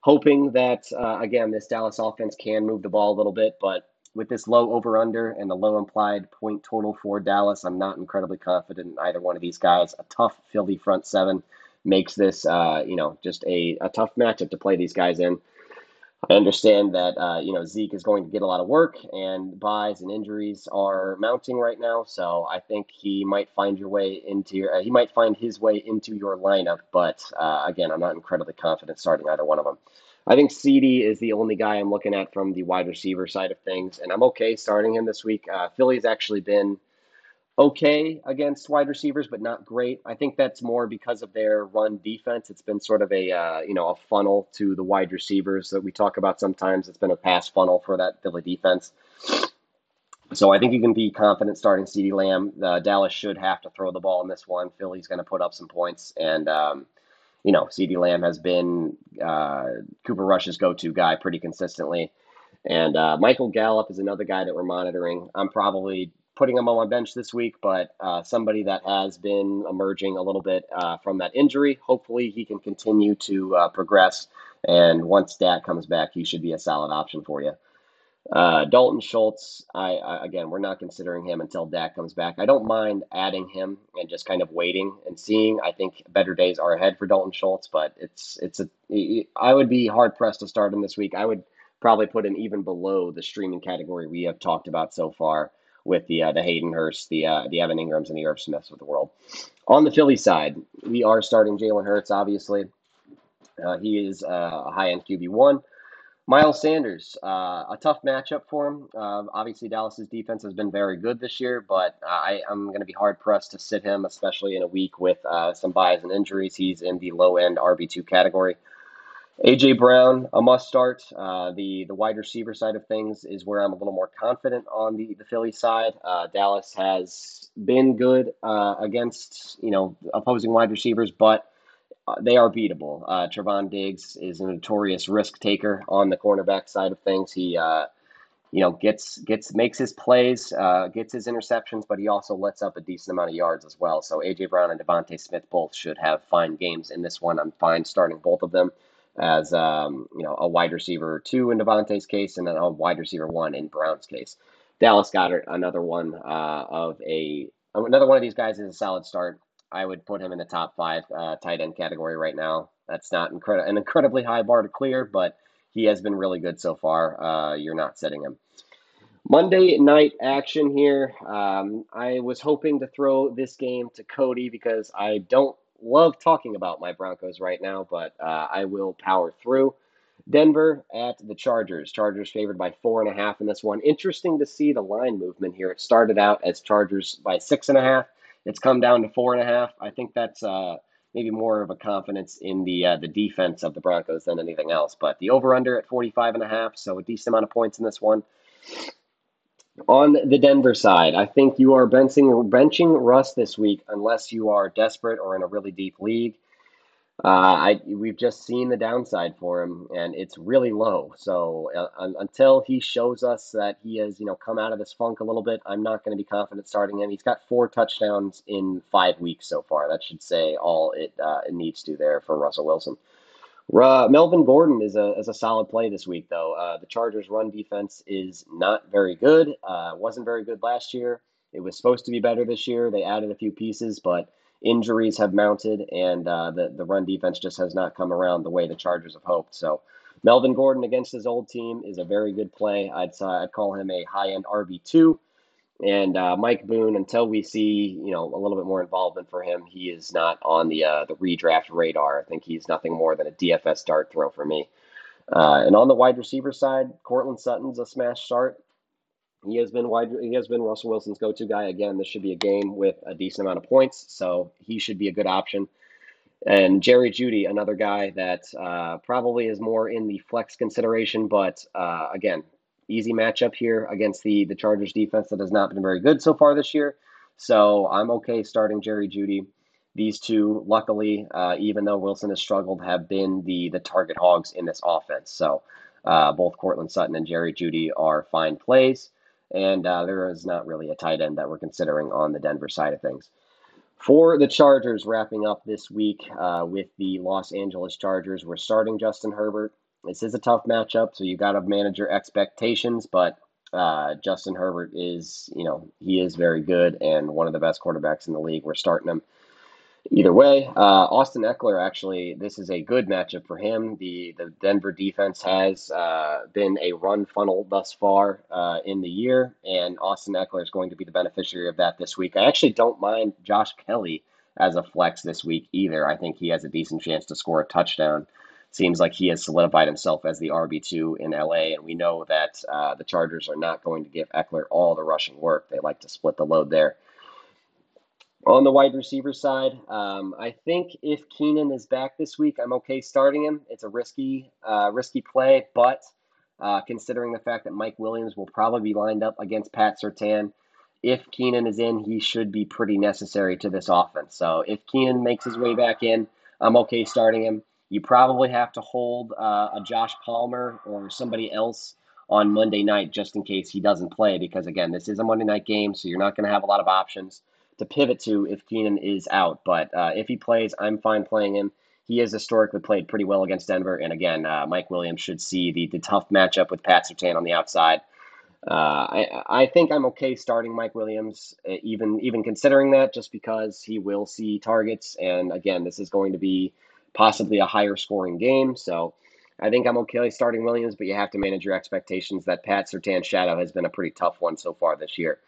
Hoping that uh, again, this Dallas offense can move the ball a little bit, but with this low over under and the low implied point total for Dallas, I'm not incredibly confident in either one of these guys. A tough Philly front seven makes this, uh, you know, just a, a tough matchup to play these guys in. I understand that uh, you know Zeke is going to get a lot of work, and byes and injuries are mounting right now. So I think he might find your way into your, uh, he might find his way into your lineup. But uh, again, I'm not incredibly confident starting either one of them. I think CeeDee is the only guy I'm looking at from the wide receiver side of things, and I'm okay starting him this week. Uh, Philly's actually been okay against wide receivers, but not great. I think that's more because of their run defense. It's been sort of a uh, you know a funnel to the wide receivers that we talk about sometimes. It's been a pass funnel for that Philly defense. So I think you can be confident starting CeeDee Lamb. Uh, Dallas should have to throw the ball in this one. Philly's going to put up some points, and um, you know, CeeDee Lamb has been uh, Cooper Rush's go to guy pretty consistently. And uh, Michael Gallup is another guy that we're monitoring. I'm probably putting him on my bench this week, but uh, somebody that has been emerging a little bit uh, from that injury. Hopefully, he can continue to uh, progress. And once Dak comes back, he should be a solid option for you. Uh, Dalton Schultz, I, I, again, we're not considering him until Dak comes back. I don't mind adding him and just kind of waiting and seeing. I think better days are ahead for Dalton Schultz, but it's it's a. I would be hard pressed to start him this week. I would probably put him even below the streaming category we have talked about so far with the uh, the Hayden Hurst, the uh, the Evan Engrams, and the Irv Smiths of the world. On the Philly side, we are starting Jalen Hurts. Obviously, uh, he is uh, a high end QB one. Miles Sanders, uh, a tough matchup for him. Uh, obviously, Dallas's defense has been very good this year, but I, am going to be hard pressed to sit him, especially in a week with uh, some byes and injuries. He's in the low end RB2 category. AJ Brown, a must start. Uh, the the wide receiver side of things is where I'm a little more confident on the the Philly side. Uh, Dallas has been good uh, against you know opposing wide receivers, but they are beatable. Uh, Trevon Diggs is a notorious risk taker on the cornerback side of things. He, uh, you know, gets gets makes his plays, uh, gets his interceptions, but he also lets up a decent amount of yards as well. So AJ Brown and DeVonta Smith both should have fine games in this one. I'm fine starting both of them as um, you know a wide receiver two in DeVonta's case and then a wide receiver one in Brown's case. Dallas Goedert another one uh, of a another one of these guys is a solid start. I would put him in the top five uh, tight end category right now. That's not an incredibly high bar to clear, but he has been really good so far. Uh, you're not setting him. Monday night action here. Um, I was hoping to throw this game to Cody because I don't love talking about my Broncos right now, but uh, I will power through. Denver at the Chargers. Chargers favored by four and a half in this one. Interesting to see the line movement here. It started out as Chargers by six and a half. It's come down to four and a half. I think that's uh, maybe more of a confidence in the uh, the defense of the Broncos than anything else. But the over under at 45 and a half, so a decent amount of points in this one. On the Denver side, I think you are benching benching Russ this week unless you are desperate or in a really deep league. Uh, I we've just seen the downside for him, and it's really low. So uh, until he shows us that he has, you know, come out of this funk a little bit, I'm not going to be confident starting him. He's got four touchdowns in five weeks so far. That should say all it uh, it needs to there for Russell Wilson. Uh, Melvin Gordon is a is a solid play this week, though. Uh, the Chargers' run defense is not very good. Uh, wasn't very good last year. It was supposed to be better this year. They added a few pieces, but injuries have mounted, and uh, the the run defense just has not come around the way the Chargers have hoped. So, Melvin Gordon against his old team is a very good play. I'd I'd call him a high end RB two, and uh, Mike Boone. Until we see you know a little bit more involvement for him, he is not on the uh, the redraft radar. I think he's nothing more than a DFS dart throw for me. Uh, and on the wide receiver side, Courtland Sutton's a smash start. He has been wide. He has been Russell Wilson's go-to guy again. This should be a game with a decent amount of points, so he should be a good option. And Jerry Jeudy, another guy that uh, probably is more in the flex consideration, but uh, again, easy matchup here against the the Chargers defense that has not been very good so far this year. So I'm okay starting Jerry Jeudy. These two, luckily, uh, even though Wilson has struggled, have been the the target hogs in this offense. So uh, both Courtland Sutton and Jerry Jeudy are fine plays and uh, there is not really a tight end that we're considering on the Denver side of things. For the Chargers, wrapping up this week uh, with the Los Angeles Chargers, we're starting Justin Herbert. This is a tough matchup, so you got to manage your expectations. But uh, Justin Herbert is, you know, he is very good and one of the best quarterbacks in the league. We're starting him either way, uh, Austin Ekeler actually, this is a good matchup for him. The the Denver defense has uh, been a run funnel thus far uh, in the year, and Austin Ekeler is going to be the beneficiary of that this week. I actually don't mind Josh Kelley as a flex this week either. I think he has a decent chance to score a touchdown. Seems like he has solidified himself as the RB2 in LA, and we know that uh, the Chargers are not going to give Ekeler all the rushing work. They like to split the load there. On the wide receiver side, um, I think if Keenan is back this week, I'm okay starting him. It's a risky, uh, risky play, but uh, considering the fact that Mike Williams will probably be lined up against Pat Surtain, if Keenan is in, he should be pretty necessary to this offense. So if Keenan makes his way back in, I'm okay starting him. You probably have to hold uh, a Josh Palmer or somebody else on Monday night just in case he doesn't play, because again, this is a Monday night game, so you're not going to have a lot of options to pivot to if Keenan is out. But uh, if he plays, I'm fine playing him. He has historically played pretty well against Denver, and again, uh, Mike Williams should see the, the tough matchup with Pat Surtain on the outside. Uh, I I think I'm okay starting Mike Williams, uh, even even considering that, just because he will see targets, and again, this is going to be possibly a higher scoring game. So I think I'm okay starting Williams, but you have to manage your expectations that Pat Surtain's shadow has been a pretty tough one so far this year.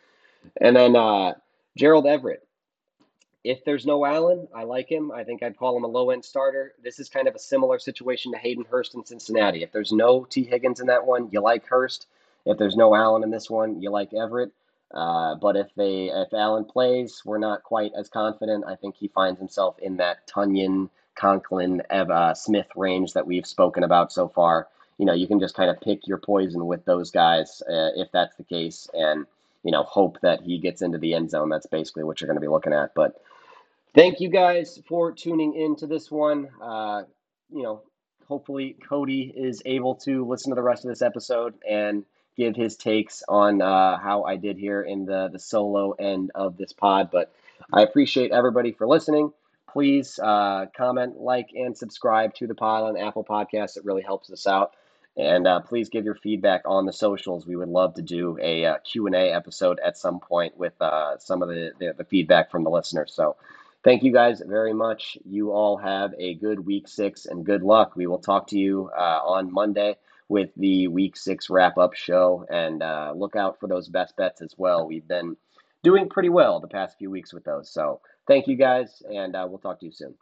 And then uh, Gerald Everett. If there's no Allen, I like him. I think I'd call him a low end starter. This is kind of a similar situation to Hayden Hurst in Cincinnati. If there's no Tee Higgins in that one, you like Hurst. If there's no Allen in this one, you like Everett. Uh, but if they if Allen plays, we're not quite as confident. I think he finds himself in that Tonyan, Conklin, Irv, Smith range that we've spoken about so far. You know, you can just kind of pick your poison with those guys uh, if that's the case, and you know, hope that he gets into the end zone. That's basically what you're going to be looking at. But thank you guys for tuning in to this one. Uh, you know, hopefully Cody is able to listen to the rest of this episode and give his takes on uh, how I did here in the the solo end of this pod. But I appreciate everybody for listening. Please uh, comment, like, and subscribe to the pod on Apple Podcasts. It really helps us out. And uh, please give your feedback on the socials. We would love to do a uh, Q&A episode at some point with uh, some of the, the, the feedback from the listeners. So thank you guys very much. You all have a good week six and good luck. We will talk to you uh, on Monday with the week six wrap up show and uh, look out for those best bets as well. We've been doing pretty well the past few weeks with those. So thank you guys, and uh, we'll talk to you soon.